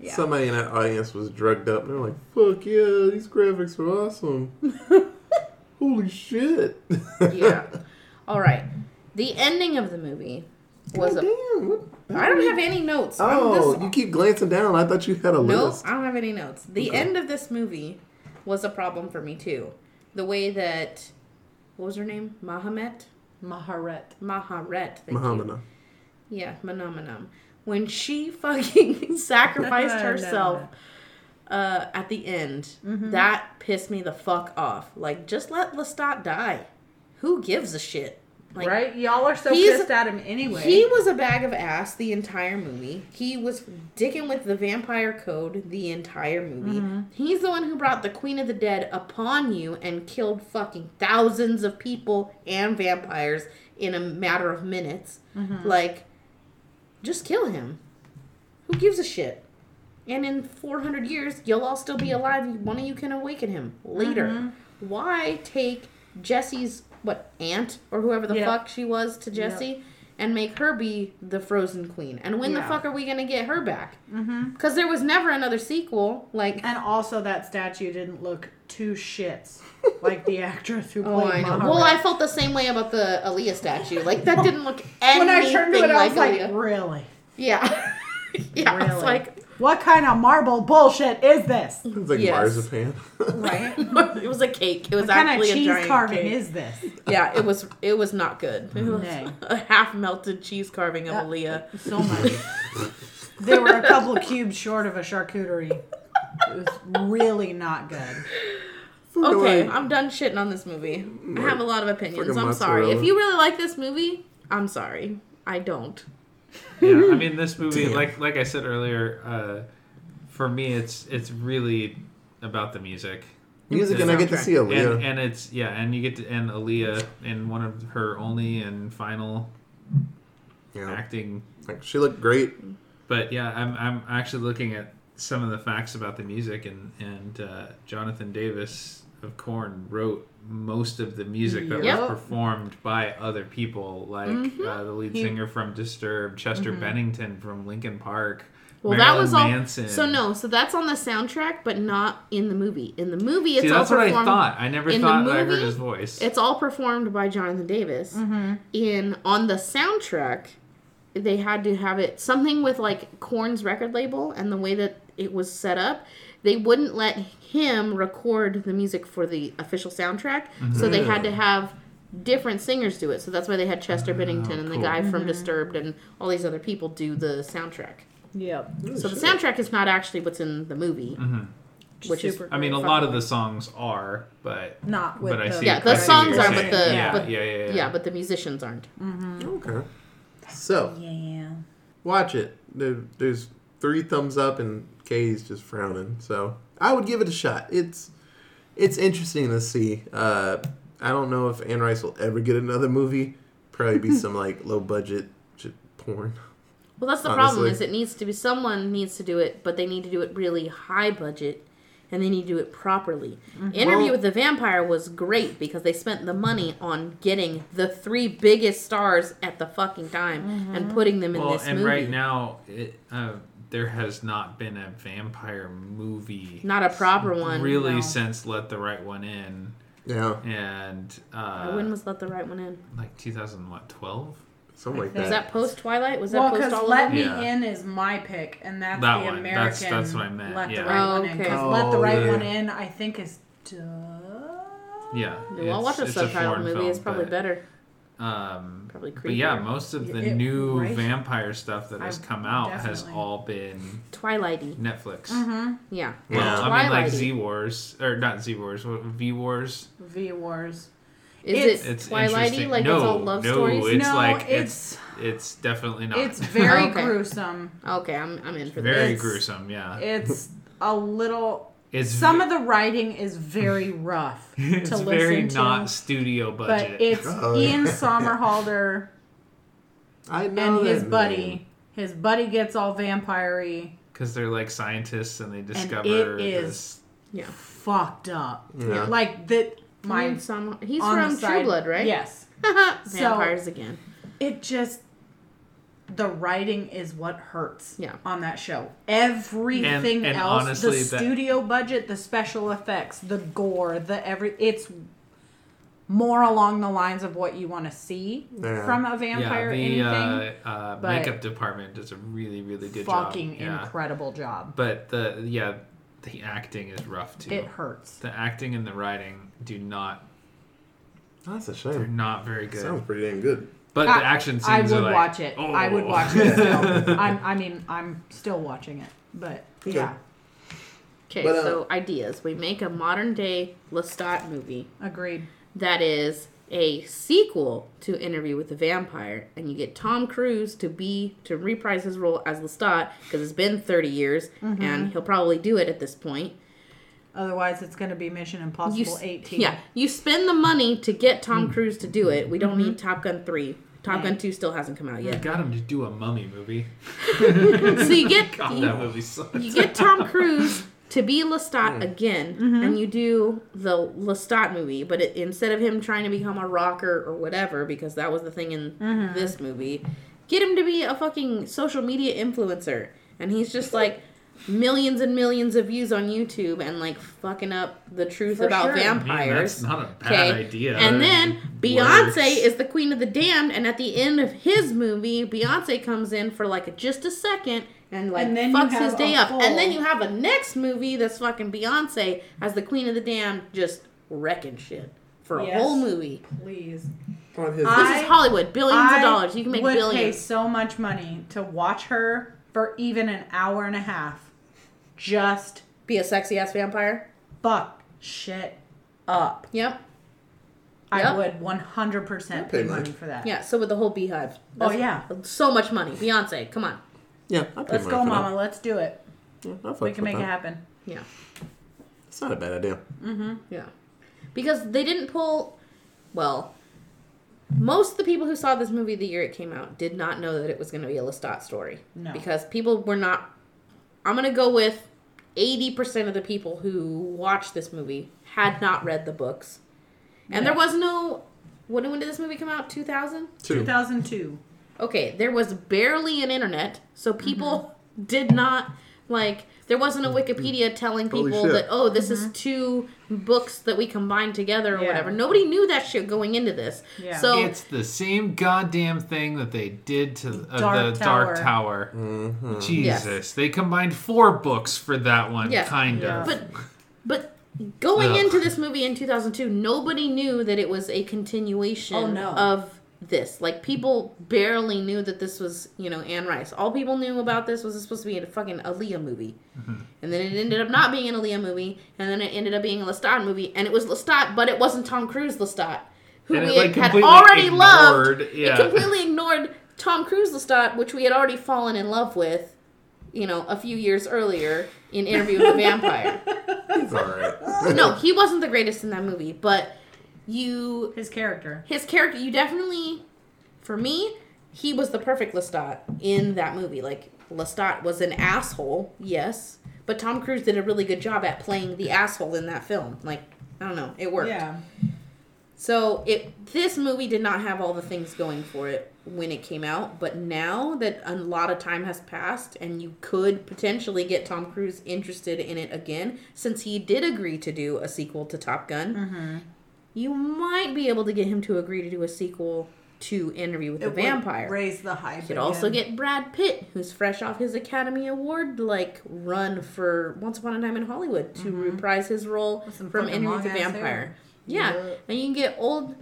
yeah. somebody in that audience was drugged up, and they're like, "Fuck yeah, these graphics are awesome." Holy shit! Yeah. All right. The ending of the movie was God a. Oh, damn, what- I don't have any notes. Oh, this. you keep glancing down. I thought you had a Nope, list. I don't have any notes. The Okay. end of this movie was a problem for me too. The way that what was her name? Mahomet? Maharet. Maharet. Thank. Mahamana. Yeah, Manamanam. When she fucking sacrificed No, no, herself no. Uh, at the end, Mm-hmm. that pissed me the fuck off. Like, just let Lestat die. Who gives a shit? Like, right? Y'all are so pissed at him anyway. He was a bag of ass the entire movie. He was dicking with the vampire code the entire movie. Mm-hmm. He's the one who brought the Queen of the Dead upon you and killed fucking thousands of people and vampires in a matter of minutes. Mm-hmm. Like, just kill him. Who gives a shit? And in 400 years, you'll all still be alive. One of you can awaken him later. Mm-hmm. Why take Jesse's, what, aunt or whoever the Yep. fuck she was to Jesse and make her be the frozen queen? And when the fuck are we going to get her back? Because there was never another sequel. Like, and also, that statue didn't look two shits like the actress who oh, played I know. Well, I felt the same way about the Aaliyah statue. Like, that didn't look anything when I turned to it, I like was like, Aaliyah. really? Yeah. yeah. It's Really? like, What kind of marble bullshit is this? It's like Yes. marzipan. Right? it was a cake. It was What kind of actually a cheese giant carving cake. is this? Yeah, it was. It was not good. It was Nay. a half melted cheese carving of Yeah. Aaliyah. So much. they were a couple cubes short of a charcuterie. It was really not good. Okay, Fucking I'm done shitting on this movie. I have a lot of opinions. Fucking I'm sorry. mozzarella. If you really like this movie, I'm sorry. I don't. yeah, I mean this movie, Damn. like like I said earlier, uh, for me it's it's really about the music. Music, The and I get to see Aaliyah. And, and it's yeah, and you get to and Aaliyah in one of her only and final yeah, acting. like she looked great. But yeah, I'm I'm actually looking at some of the facts about the music, and and uh, Jonathan Davis of Korn wrote most of the music that Yep. was performed by other people, like Mhm. uh, the lead He- singer from Disturbed, Chester Bennington from Linkin Park. Well, that Marilyn was all. Manson. So no, so that's on the soundtrack, but not in the movie. In the movie, it's See, all that's what I performed. thought. I never in the thought that I heard his voice. It's all performed by Jonathan Davis. Mm-hmm. In on the soundtrack, they had to have it something with like Korn's record label and the way that it was set up. They wouldn't let him record the music for the official soundtrack, so they had to have different singers do it. So that's why they had Chester Bennington and the cool. guy from Disturbed and all these other people do the soundtrack. Yep. So the soundtrack is not actually what's in the movie, Mhm. which is Super I mean, a lot of the songs are, but Not with but I see. Yeah, the songs you're but the- yeah, but- yeah, yeah, yeah, yeah, but the musicians aren't. Okay, so Yeah. watch it. There, there's three thumbs up, and Kay's just frowning. So I would give it a shot. It's it's interesting to see. Uh, I don't know if Anne Rice will ever get another movie. Probably be some like low budget j- porn. Well, that's the problem. Is it needs to be someone needs to do it, but they need to do it really high budget, and they need to do it properly. Interview Well- with the Vampire was great because they spent the money on getting the three biggest stars at the fucking time and putting them in well, this and movie. right now, it, uh, there has not been a vampire movie Not a proper one. really no. since Let the Right One In, Yeah, and Uh, uh, when was Let the Right One In? like 2012. something like think- Was that. that post Twilight? Was that Well, post because all Let Me? Yeah. In is my pick, and that's That the one. American. That's- that's what I meant, Let yeah. the right Oh, one in. okay. Because Let the Oh, right yeah. one in, I think is. Duh. Yeah, Well, I'll watch a it's- it's subtitle movie. film, it's probably but, better. Um, Probably creepier. but yeah, most of the It- new right. vampire stuff that has I- come out has all been Twilighty. Netflix. Mm-hmm. Yeah. Yeah. Well, I mean, like Z Wars or not Z Wars, V Wars. V Wars. Is It's- it It's Twilighty? interesting. Like no, it's all love no, stories? It's no, like it's It's definitely not. it's very Okay. gruesome. Okay, I'm, I'm in for very this. Very gruesome. Yeah, It's a little. It's Some of the writing is very rough it's to very listen to, not studio budget. but it's Oh, yeah. Ian Somerhalder I know and his that buddy. name. His buddy gets all vampire-y, because they're like scientists and they discover and discover it is this. Yeah. fucked up. Yeah. Like that. My My son, he's from True Blood, right? Yes. Vampires again. It just the writing is what hurts Yeah. on that show. Everything And- and else, honestly, the that- studio budget, the special effects, the gore, the every it's more along the lines of what you want to see Yeah. from a vampire. Yeah, vampire the anything. uh, uh, makeup department does a really, really good fucking job. Yeah. incredible job. But the yeah, the acting is rough too. It hurts. the acting and the writing do not That's a shame. they're shame. not very good. Sounds pretty damn good. But I- the action scenes I would are like, watch it. I would oh. watch it still. I'm, I mean, I'm still watching it, but yeah, Okay, But, uh, so ideas. We make a modern day Lestat movie agreed. that is a sequel to Interview with the Vampire, and you get Tom Cruise to be to reprise his role as Lestat because it's been 30 years, Mm-hmm. and he'll probably do it at this point. Otherwise, it's going to be Mission Impossible You, 18. yeah, you spend the money to get Tom Mm. Cruise to do it. We don't Mm-hmm. need Top Gun 3. Top Gun 2 still hasn't come out yet. You got him to do a mummy movie. so you get God, you, that movie sucks. you get Tom Cruise to be Lestat again, Mm-hmm. and you do the Lestat movie, but it, instead of him trying to become a rocker or whatever, because that was the thing in Mm-hmm. this movie, get him to be a fucking social media influencer, and he's just like, millions and millions of views on YouTube and like fucking up the truth For about sure. Man, vampires. that's not a bad idea. And then Beyonce Works. is the queen of the damned, and at the end of his movie, Beyonce comes in for like just a second and like And then fucks his day up. full- And then you have a next movie that's fucking Beyonce as the queen of the damned, just wrecking shit for a Yes. whole movie. Please. On his This I- is Hollywood, billions I of dollars. You can make would pay billions. so much money to watch her for even an hour and a half. Just Be a sexy ass vampire. fuck shit up. Yep. I Yep. would 100% pay pay money money. for that. Yeah. So with the whole beehive. Oh, yeah. So much money. Beyonce, come on. yeah. I'll pay Let's money go, for that. mama. Let's do it. Yeah, I'll fuck We can with make it that. happen. Yeah. It's not a bad idea. Mm-hmm. Yeah. Because they didn't pull well, most of the people who saw this movie the year it came out did not know that it was going to be a Lestat story. No. Because people were not I'm going to go with 80% of the people who watched this movie had not read the books. And there was no when, when did this movie come out? 2000? Two. 2002. Okay, there was barely an internet, so people Mm-hmm. did not like. There wasn't a Wikipedia telling Holy people shit. that oh, this is two books that we combined together or Mm-hmm. Yeah. whatever. Nobody knew that shit going into this. Yeah. So it's the same goddamn thing that they did to uh, Dark the Dark Tower. Tower. Jesus, they combined four books for that one, Yeah. kind Yeah. of. but but going Ugh. into this movie in 2002, nobody knew that it was a continuation Oh, no. of this. Like people barely knew that this was, you know, Anne Rice. All people knew about this was it's supposed to be a fucking Aaliyah movie. Mm-hmm. And then it ended up not being an Aaliyah movie, and then it ended up being a Lestat movie, and it was Lestat, but it wasn't Tom Cruise Lestat, who And it, we like, had already loved. yeah. It completely ignored Tom Cruise Lestat, which we had already fallen in love with, you know, a few years earlier in Interview with the Vampire. It's all right. no, he wasn't the greatest in that movie, but you His character. his character you definitely for me he was the perfect lestat in that movie like lestat was an asshole yes but tom cruise did a really good job at playing the asshole in that film like i don't know it worked Yeah. so it this movie did not have all the things going for it when it came out, but now that a lot of time has passed and you could potentially get Tom Cruise interested in it again, since he did agree to do a sequel to Top Gun, mm-hmm. You might be able to get him to agree to do a sequel to Interview with It the Vampire. Raise the hype. You could also get Brad Pitt, who's fresh off his Academy Award like run for Once Upon a Time in Hollywood to mm-hmm. reprise his role from Interview with the Vampire. Yeah. Yeah. and you can get old,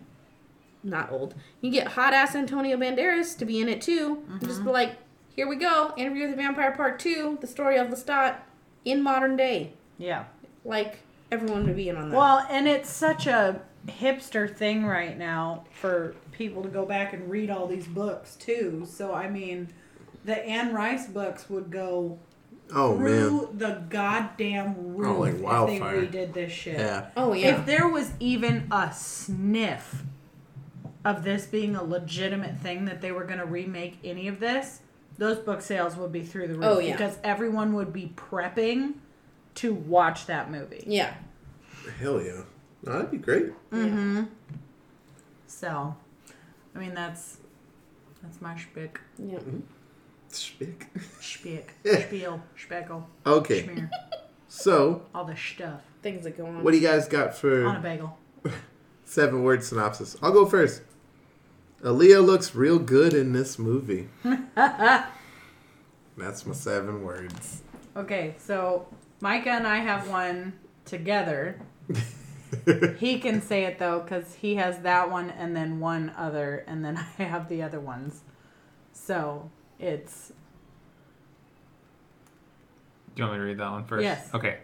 not old. You can get hot ass Antonio Banderas to be in it too. And Just be mm-hmm. like, here we go, Interview with the Vampire Part Two, the story of Lestat in modern day. Yeah. Like everyone would be in on that. Well, and it's such a hipster thing right now for people to go back and read all these books too. So I mean, the Anne Rice books would go Oh man. through the goddamn roof Oh, like if they redid this shit. Yeah. oh yeah. If there was even a sniff of this being a legitimate thing that they were going to remake any of this, those book sales would be through the roof Oh, yeah. because everyone would be prepping to watch that movie. yeah. Hell yeah. No, that'd be great. Mm-hmm. So, I mean that's that's my spick, Yeah. Mm-hmm. Spick. spick, spiel, speckle, Okay. schmear, So, all the stuff Things that go on. what do you guys got for? on a bagel. seven word synopsis? I'll go first. Aaliyah looks real good in this movie. That's my seven words. Okay, so Micah and I have one together. he can say it though because he has that one and then one other, and then I have the other ones. So it's Do you want me to read that one first? Yes. Okay.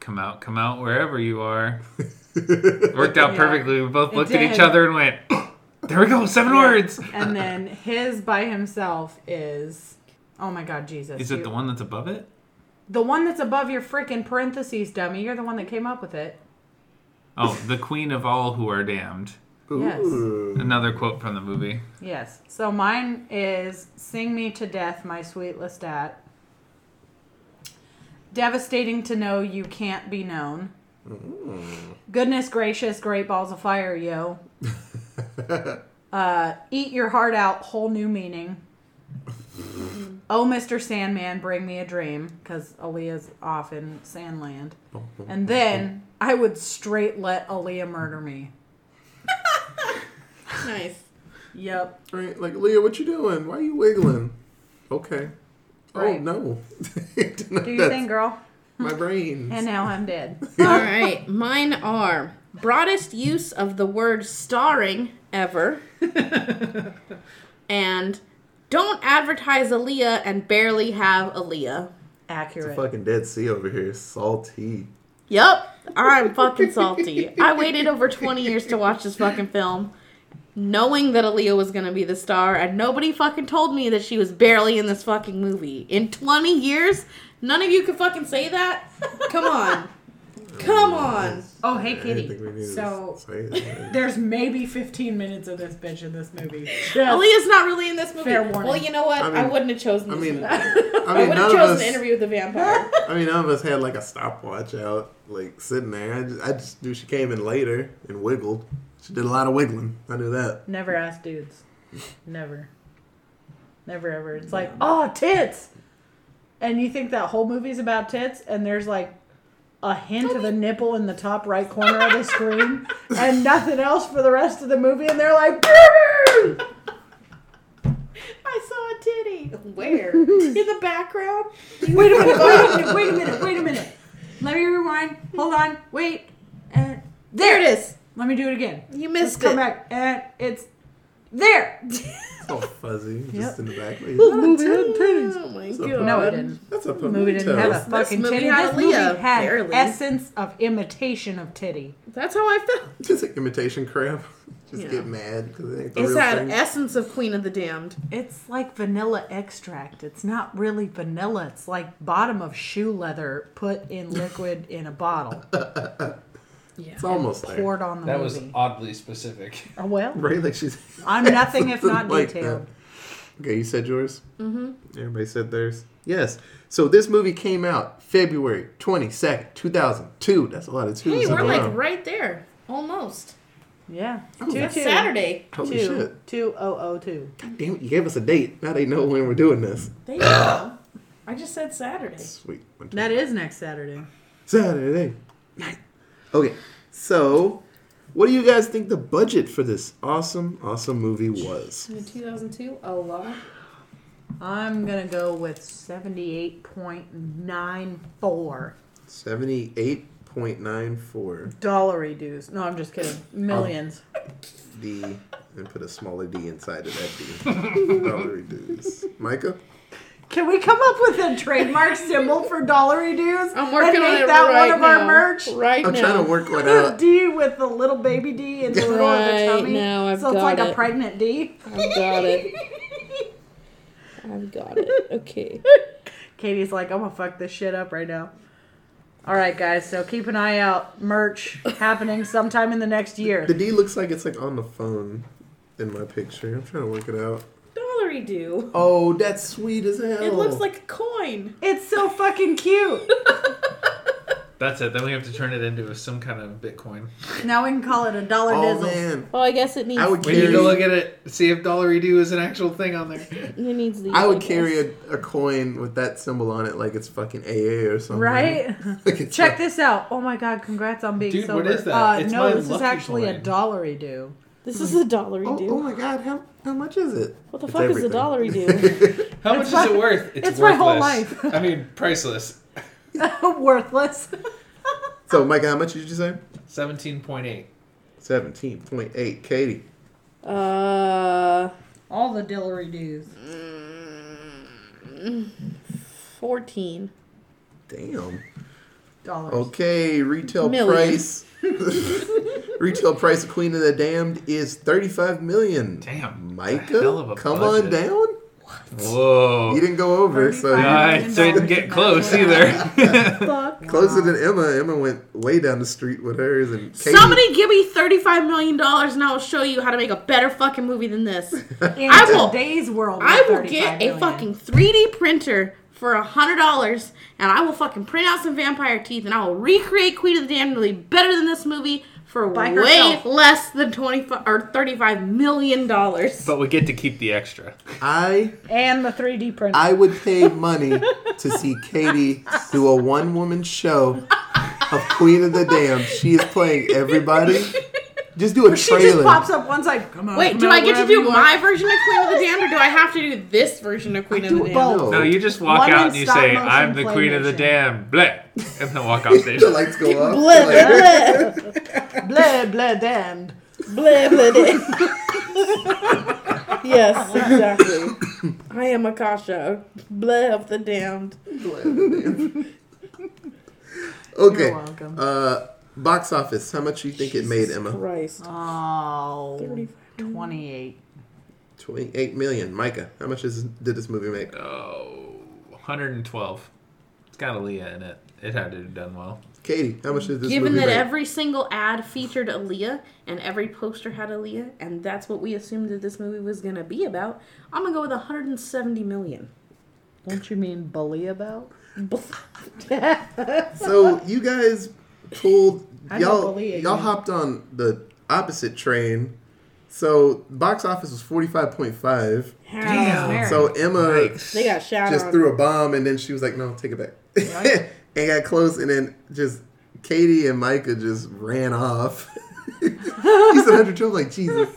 Come out, come out wherever you are. Worked out Yeah. perfectly. We both It looked at each other and went, there we go, seven Yeah. words. and then his by himself is oh my god Jesus! Is it you- the one that's above it? the one that's above your freaking parentheses, dummy? You're the one that came up with it. Oh, the queen of all who are damned. Yes. Another quote from the movie. Yes. So mine is "Sing me to death, my sweet Lestat." Devastating to know you can't be known. Goodness gracious, great balls of fire, yo. uh, eat your heart out, whole new meaning. "Oh, Mr. Sandman, bring me a dream," because Aaliyah's off in Sandland, and then I would straight let Aaliyah murder me. Nice. Yep. Right? Like, Leah, what you doing? Why are you wiggling? Okay. Oh Right. no. Do your thing, girl. My brain. And now I'm dead. All right, mine are broadest use of the word starring ever, and don't advertise Aaliyah and barely have Aaliyah. Accurate. fucking Dead Sea over here. Salty. Yup, I'm fucking salty. I waited over 20 years to watch this fucking film, knowing that Aaliyah was gonna be the star, and nobody fucking told me that she was barely in this fucking movie. In 20 years, none of you could fucking say that? Come on. Come on. Oh, hey, I didn't Kitty. think we needed So to say that. there's maybe 15 minutes of this bitch in this movie. Aaliyah's not really in this movie. Fair warning. Well, you know what? I I, wouldn't have chosen I this mean, movie. I I would none have chosen us. to interview with the vampire. I mean, none of us had like a stopwatch out, like sitting there. I just, I just knew she came in later and wiggled. She did a lot of wiggling. I knew that. Never ask dudes. Never. Never ever. It's like, oh, tits! And you think that whole movie's about tits, and there's like a hint of a nipple in the top right corner of the screen, and nothing else for the rest of the movie, and they're like! I saw a titty. Where? in the background? wait a minute, wait a minute, wait a minute, wait a minute. Let me rewind. Hold on, wait. And There it is. Let me do it again. You Let's missed come it. back, and it's there. It's all fuzzy, just Yep. in the back. Like, Oh my So- god. No, it didn't. That's a The movie didn't have a ponytail. fucking movie titty. had This movie had barely. essence of imitation of titty. That's how I felt. Just an imitation crap. Just Yeah. get mad because it ain't the It's real that thing. essence of Queen of the Damned. It's like vanilla extract. It's not really vanilla. It's like bottom of shoe leather put in liquid in a bottle, Yeah. it's almost there. poured on the That was movie. oddly specific. Oh, well, Right, like she's. I'm nothing if not Like detailed. that. Okay, you said yours. Mm-hmm. Everybody said theirs. Yes. So this movie came out February twenty second, two thousand two. That's a lot of twos Hey, in we're a like row. right there. Almost. Yeah, That's Saturday. Holy two, shit! two oh oh two. God damn it! You gave us a date. Now they know when we're doing this. There you go. I just said Saturday. Sweet. That is next Saturday. Saturday night. Okay, so what do you guys think the budget for this awesome, awesome movie was? In 2002, a lot. I'm gonna go with seventy-eight point nine four Seventy-eight point nine four dollary dues. No, I'm just kidding. Um, Millions. D, and put a smaller D inside of that D. Dollary dues. Micah. Can we come up with a trademark symbol for dollary dues? I'm working and on make it that right one of now. our merch. Right I'm now. trying to work one The out. D with the little baby D in the middle of the tummy. now, I've so it's got like a pregnant D. I've got it. I've got it. Okay. Katie's like, I'm gonna fuck this shit up right now. All right, guys. So keep an eye out. Merch happening sometime in the next year. The D looks like it's like on the phone in my picture. I'm trying to work it out. Dollary do. Oh, that's sweet as hell. It looks like a coin. It's so fucking cute. That's it. Then we have to turn it into some kind of Bitcoin. Now we can call it a dollar Oh dizzle. man, Well, I guess it needs. I would We need carry. to look at it, see if Dollary Do is an actual thing on there. It needs these. I would guess. carry a, a coin with that symbol on it, like it's fucking AA or something. Right? Like it's Check like- this out. Oh my god, congrats on being so Dude, sober. what is that? Uh, It's no, my this is lucky actually a coin. dollary do. This is a dollary Oh, do. oh my god, how, how much is it? what the It's fuck is a everything. dollary do? How much It's is it worth? it's my whole life. I mean, priceless. Worthless. So, Micah, how much did you say? Seventeen point eight. 17.8. Katie. uh, All the dillery doos. fourteen. Damn. Dollars. Okay, retail Million. price. Retail price of Queen of the Damned is 35 million. Damn. Micah, Hell of a come budget. on down. Whoa. You didn't go over, so 35 you- I didn't dollars get close either. Fuck. closer than Emma. Emma went way down the street with hers, and Katie, Somebody give me thirty-five million dollars, and I will show you how to make a better fucking movie than this. In I will- today's world, I will 35 get a million. fucking 3D printer for a hundred dollars, and I will fucking print out some vampire teeth, and I will recreate Queen of the Damned to be better than this movie. For By way herself. less than 25 or 35 million dollars. But we get to keep the extra. I And the 3D printer. I would pay money to see Katie do a one woman show of Queen of the Damned. She is playing everybody. Just do a trailer. she just trailer. pops up once. side. Come on. Wait, come do out I get to do my want. version of Queen of the Damned or do I have to do this version of Queen of do the Damned? both. No, you just walk One out and you say, "I'm the queen of the claymation. damn," bleh, and then walk off stage. the lights go up. Bleh, Like, bleh, bleh, blah, damned. blah, blah, blah. yes, exactly. I am Akasha. bleh of the damned. okay. You're welcome. Uh, box office. How much do you think it made, Emma? Christ. Oh, 35. 28. Twenty-eight million. Micah, how much is, did this movie make? Oh, 112. It's got Aaliyah in it. It had to have done well. Katie, how much did this movie make? Given movie that make? every single ad featured Aaliyah and every poster had Aaliyah, and that's what we assumed that this movie was going to be about, I'm going to go with 170 million. Don't you mean bully about? so you guys pulled y'all y'all hopped on the opposite train. So box office was forty five point five. Damn. So Emma Yikes. They got shot just on. threw a bomb and then she was like, "No, take it back," and got close. And then just Katie and Micah just ran off. He's said hundred twelve, like Jesus.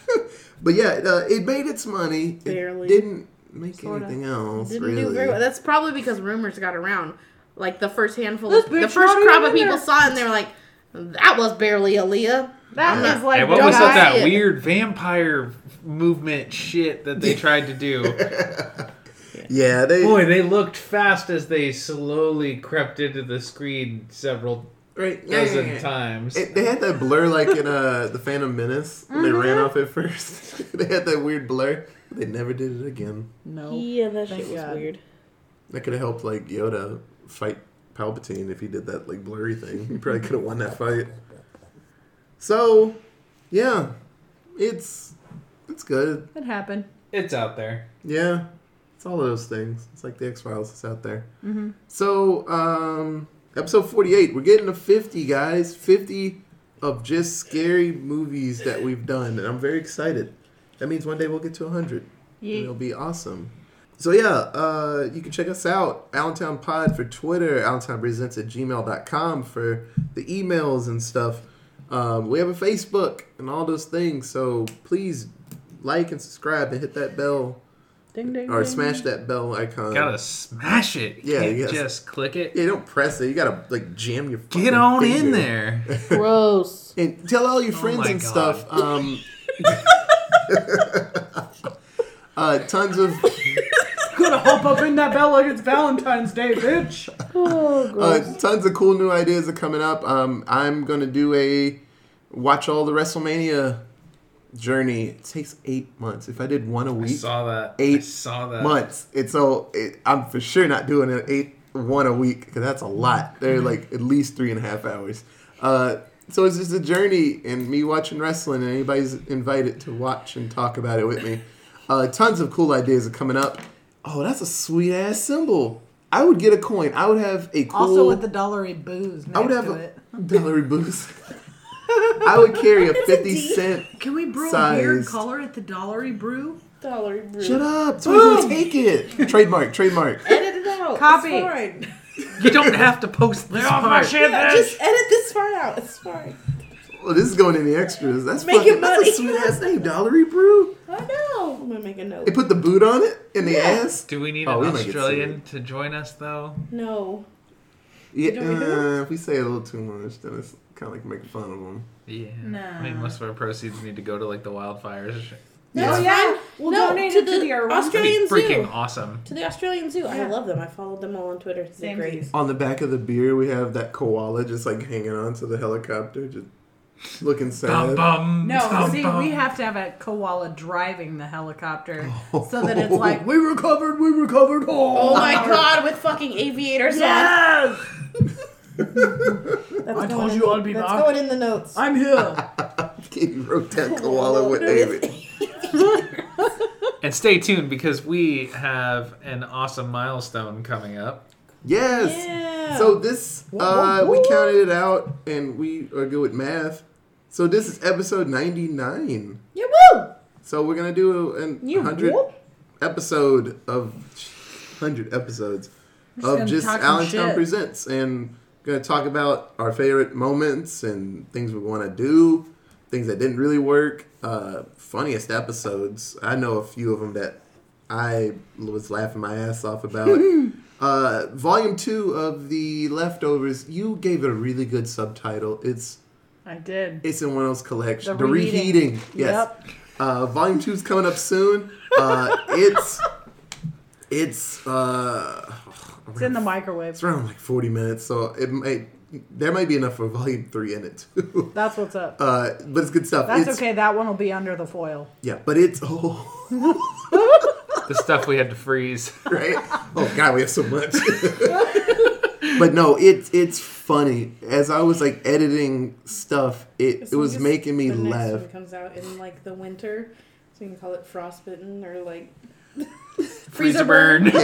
but yeah, uh, it made its money. Barely. It didn't make Sorta. anything else. Didn't really. do very well. That's probably because rumors got around. Like the first handful, This of, the first crop of people there. saw it and they were like, "That was barely Aaliyah." That I'm not- like Hey, what was with that it. weird vampire movement shit that they tried to do? Yeah, they Boy, they looked fast as they slowly crept into the screen several right. Yeah, dozen yeah, yeah. times. It, they had that blur like in uh, the Phantom Menace when they ran Mm-hmm. off at first. they had that weird blur. They never did it again. No. Yeah, that Thank shit was God. weird. That could have helped like Yoda fight Palpatine if he did that like blurry thing. He probably could have won that fight. So, yeah, it's it's good. It happened. It's out there. Yeah, it's all of those things. It's like the X Files is out there. Mm-hmm. So, um, episode 48, we're getting to 50, guys. 50 of just scary movies that we've done, and I'm very excited. That means one day we'll get to 100. It'll be awesome. So, yeah, uh, you can check us out. Allentown Pod for Twitter, AllentownPresents at gmail.com for the emails and stuff. Um, we have a Facebook and all those things, so please like and subscribe and hit that bell Ding ding. or ding. smash that bell icon. Gotta smash it. You Yeah, can't yes. just click it. Yeah, don't press it. You gotta like jam your. fucking Get on finger. in there. Gross. and tell all your friends my and God. stuff. Um, uh, tons of Gonna hop up in that bell like it's Valentine's Day, bitch. Oh, gross. uh, tons of cool new ideas are coming up. Um, I'm gonna do a watch all the WrestleMania journey. It takes eight months. If I did one a week, saw that. I Eight saw that. months. It's so it, I'm for sure not doing an eight one a week because that's a lot. They're Mm-hmm. like at least three and a half hours. Uh, so it's just a journey and me watching wrestling and anybody's invited to watch and talk about it with me. Uh, tons of cool ideas are coming up. Oh, that's a sweet ass symbol. I would get a coin. I would have a cool. Also with the dollary booze next I would have to a it. dollary boost. I would carry a fifty cent. Can we brew a beer and Sized. at the dollary brew? Dollar brew. Shut up! Someone's gonna take it. Trademark. Trademark. Edit it out. Copy. It's fine. You don't have to post this part. Yeah, just edit this part out. It's fine. Well, this is going in the extras. That's Making fucking, that's money. a sweet ass name, Dollary Brew. I know. I'm gonna make a note. They put the boot on it in the ass. Do we need Oh, we an might get Australian to join us though? No. Yeah, Don't we do uh, if we say a little too much, then it's kind of like making fun of them. Yeah. Nah. I mean, most of our proceeds need to go to like the wildfires. That's Oh, yeah? fine. We'll no, donate to it to the, the Irwin. That'd be Australian freaking Zoo. awesome. To the Australian Zoo. I Yeah. love them. I followed them all on Twitter. They're Same great. On the back of the beer, we have that koala just like hanging on to the helicopter, just looking sad. bum, No, bum, see, bum. we have to have a koala driving the helicopter Oh. so that it's like, we recovered, we recovered. Oh my god, with fucking aviators Yes! on. That's I told you the- I'd be That's back. going in the notes. I'm here. Katie wrote down koala with David. And stay tuned because we have an awesome milestone coming up. Yes. Yeah. So this, uh, we counted it out, and we are good with math. So this is episode 99. Yeah, woo! So we're gonna do an You 100 whoop. episode of 100 episodes Just of just Allentown. Presents and gonna talk about our favorite moments and things we want to do, things that didn't really work, uh, funniest episodes. I know a few of them that I was laughing my ass off about. uh, volume two of the leftovers. You gave it a really good subtitle. It's I did. it's in one of those collections. The The, reheating. reheating. Yes. Yep. Uh, volume two is coming up soon. Uh, it's it's uh, It's in the microwave. it's around like forty minutes, so it might there might be enough for volume three in it too. That's what's up. Uh, but it's good stuff. That's it's, okay. That one will be under the foil. Yeah, but it's oh The stuff we had to freeze. right. Oh god, we have so much. but no, it's it's funny. As I was like editing stuff, it it was making me the next one comes out in like the winter, so you can call it frostbitten or like Freezer burn.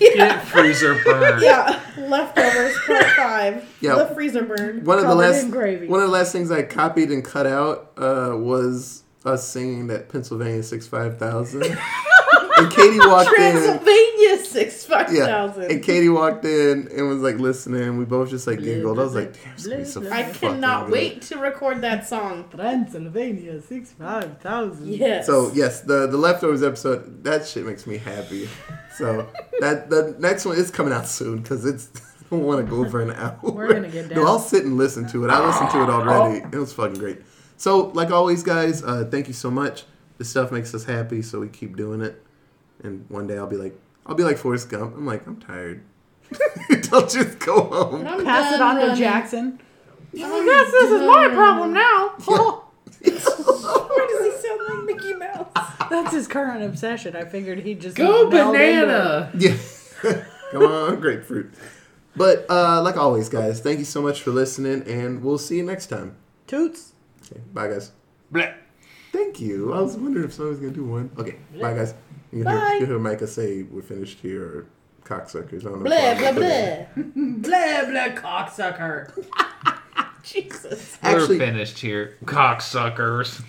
Yeah. Get freezer burn. Yeah, leftovers part five. Yeah. the freezer burn. One of the last gravy. one of the last things I copied and cut out uh, was us singing that Pennsylvania six five thousand. and Katie walked in. Transylvania six five Yeah, and Katie walked in and was like listening. We both just like giggled. I was like, "Damn, it's gonna be so I cannot good." wait to record that song. Transylvania, six five thousand. Yes. So yes, the the leftovers episode that shit makes me happy. So that the next one is coming out soon because it's I don't want to go over an hour. We're gonna get No, down. I'll sit and listen to it. I listened to it already. It was fucking great. So like always, guys, uh, thank you so much. This stuff makes us happy, so we keep doing it. And one day I'll be like, I'll be like Forrest Gump. I'm like, I'm tired. don't just go home. I'm Pass it done on to running. Jackson. I'm guess this is my problem now. Why does he sound like Mickey Mouse? that's his current obsession. I figured he'd just Go meld into it. banana. Yeah. Come on, grapefruit. But uh, like always, guys, thank you so much for listening, and we'll see you next time. Toots. Okay, bye, guys. Bleh. Thank you. I was wondering if somebody was gonna do one. Okay, bye, guys. You can Bye. hear, you hear Micah say we're finished here, cocksuckers. I don't know. Blah blah blah. Blah blah cocksucker. Jesus. We're Actually, finished here, cocksuckers.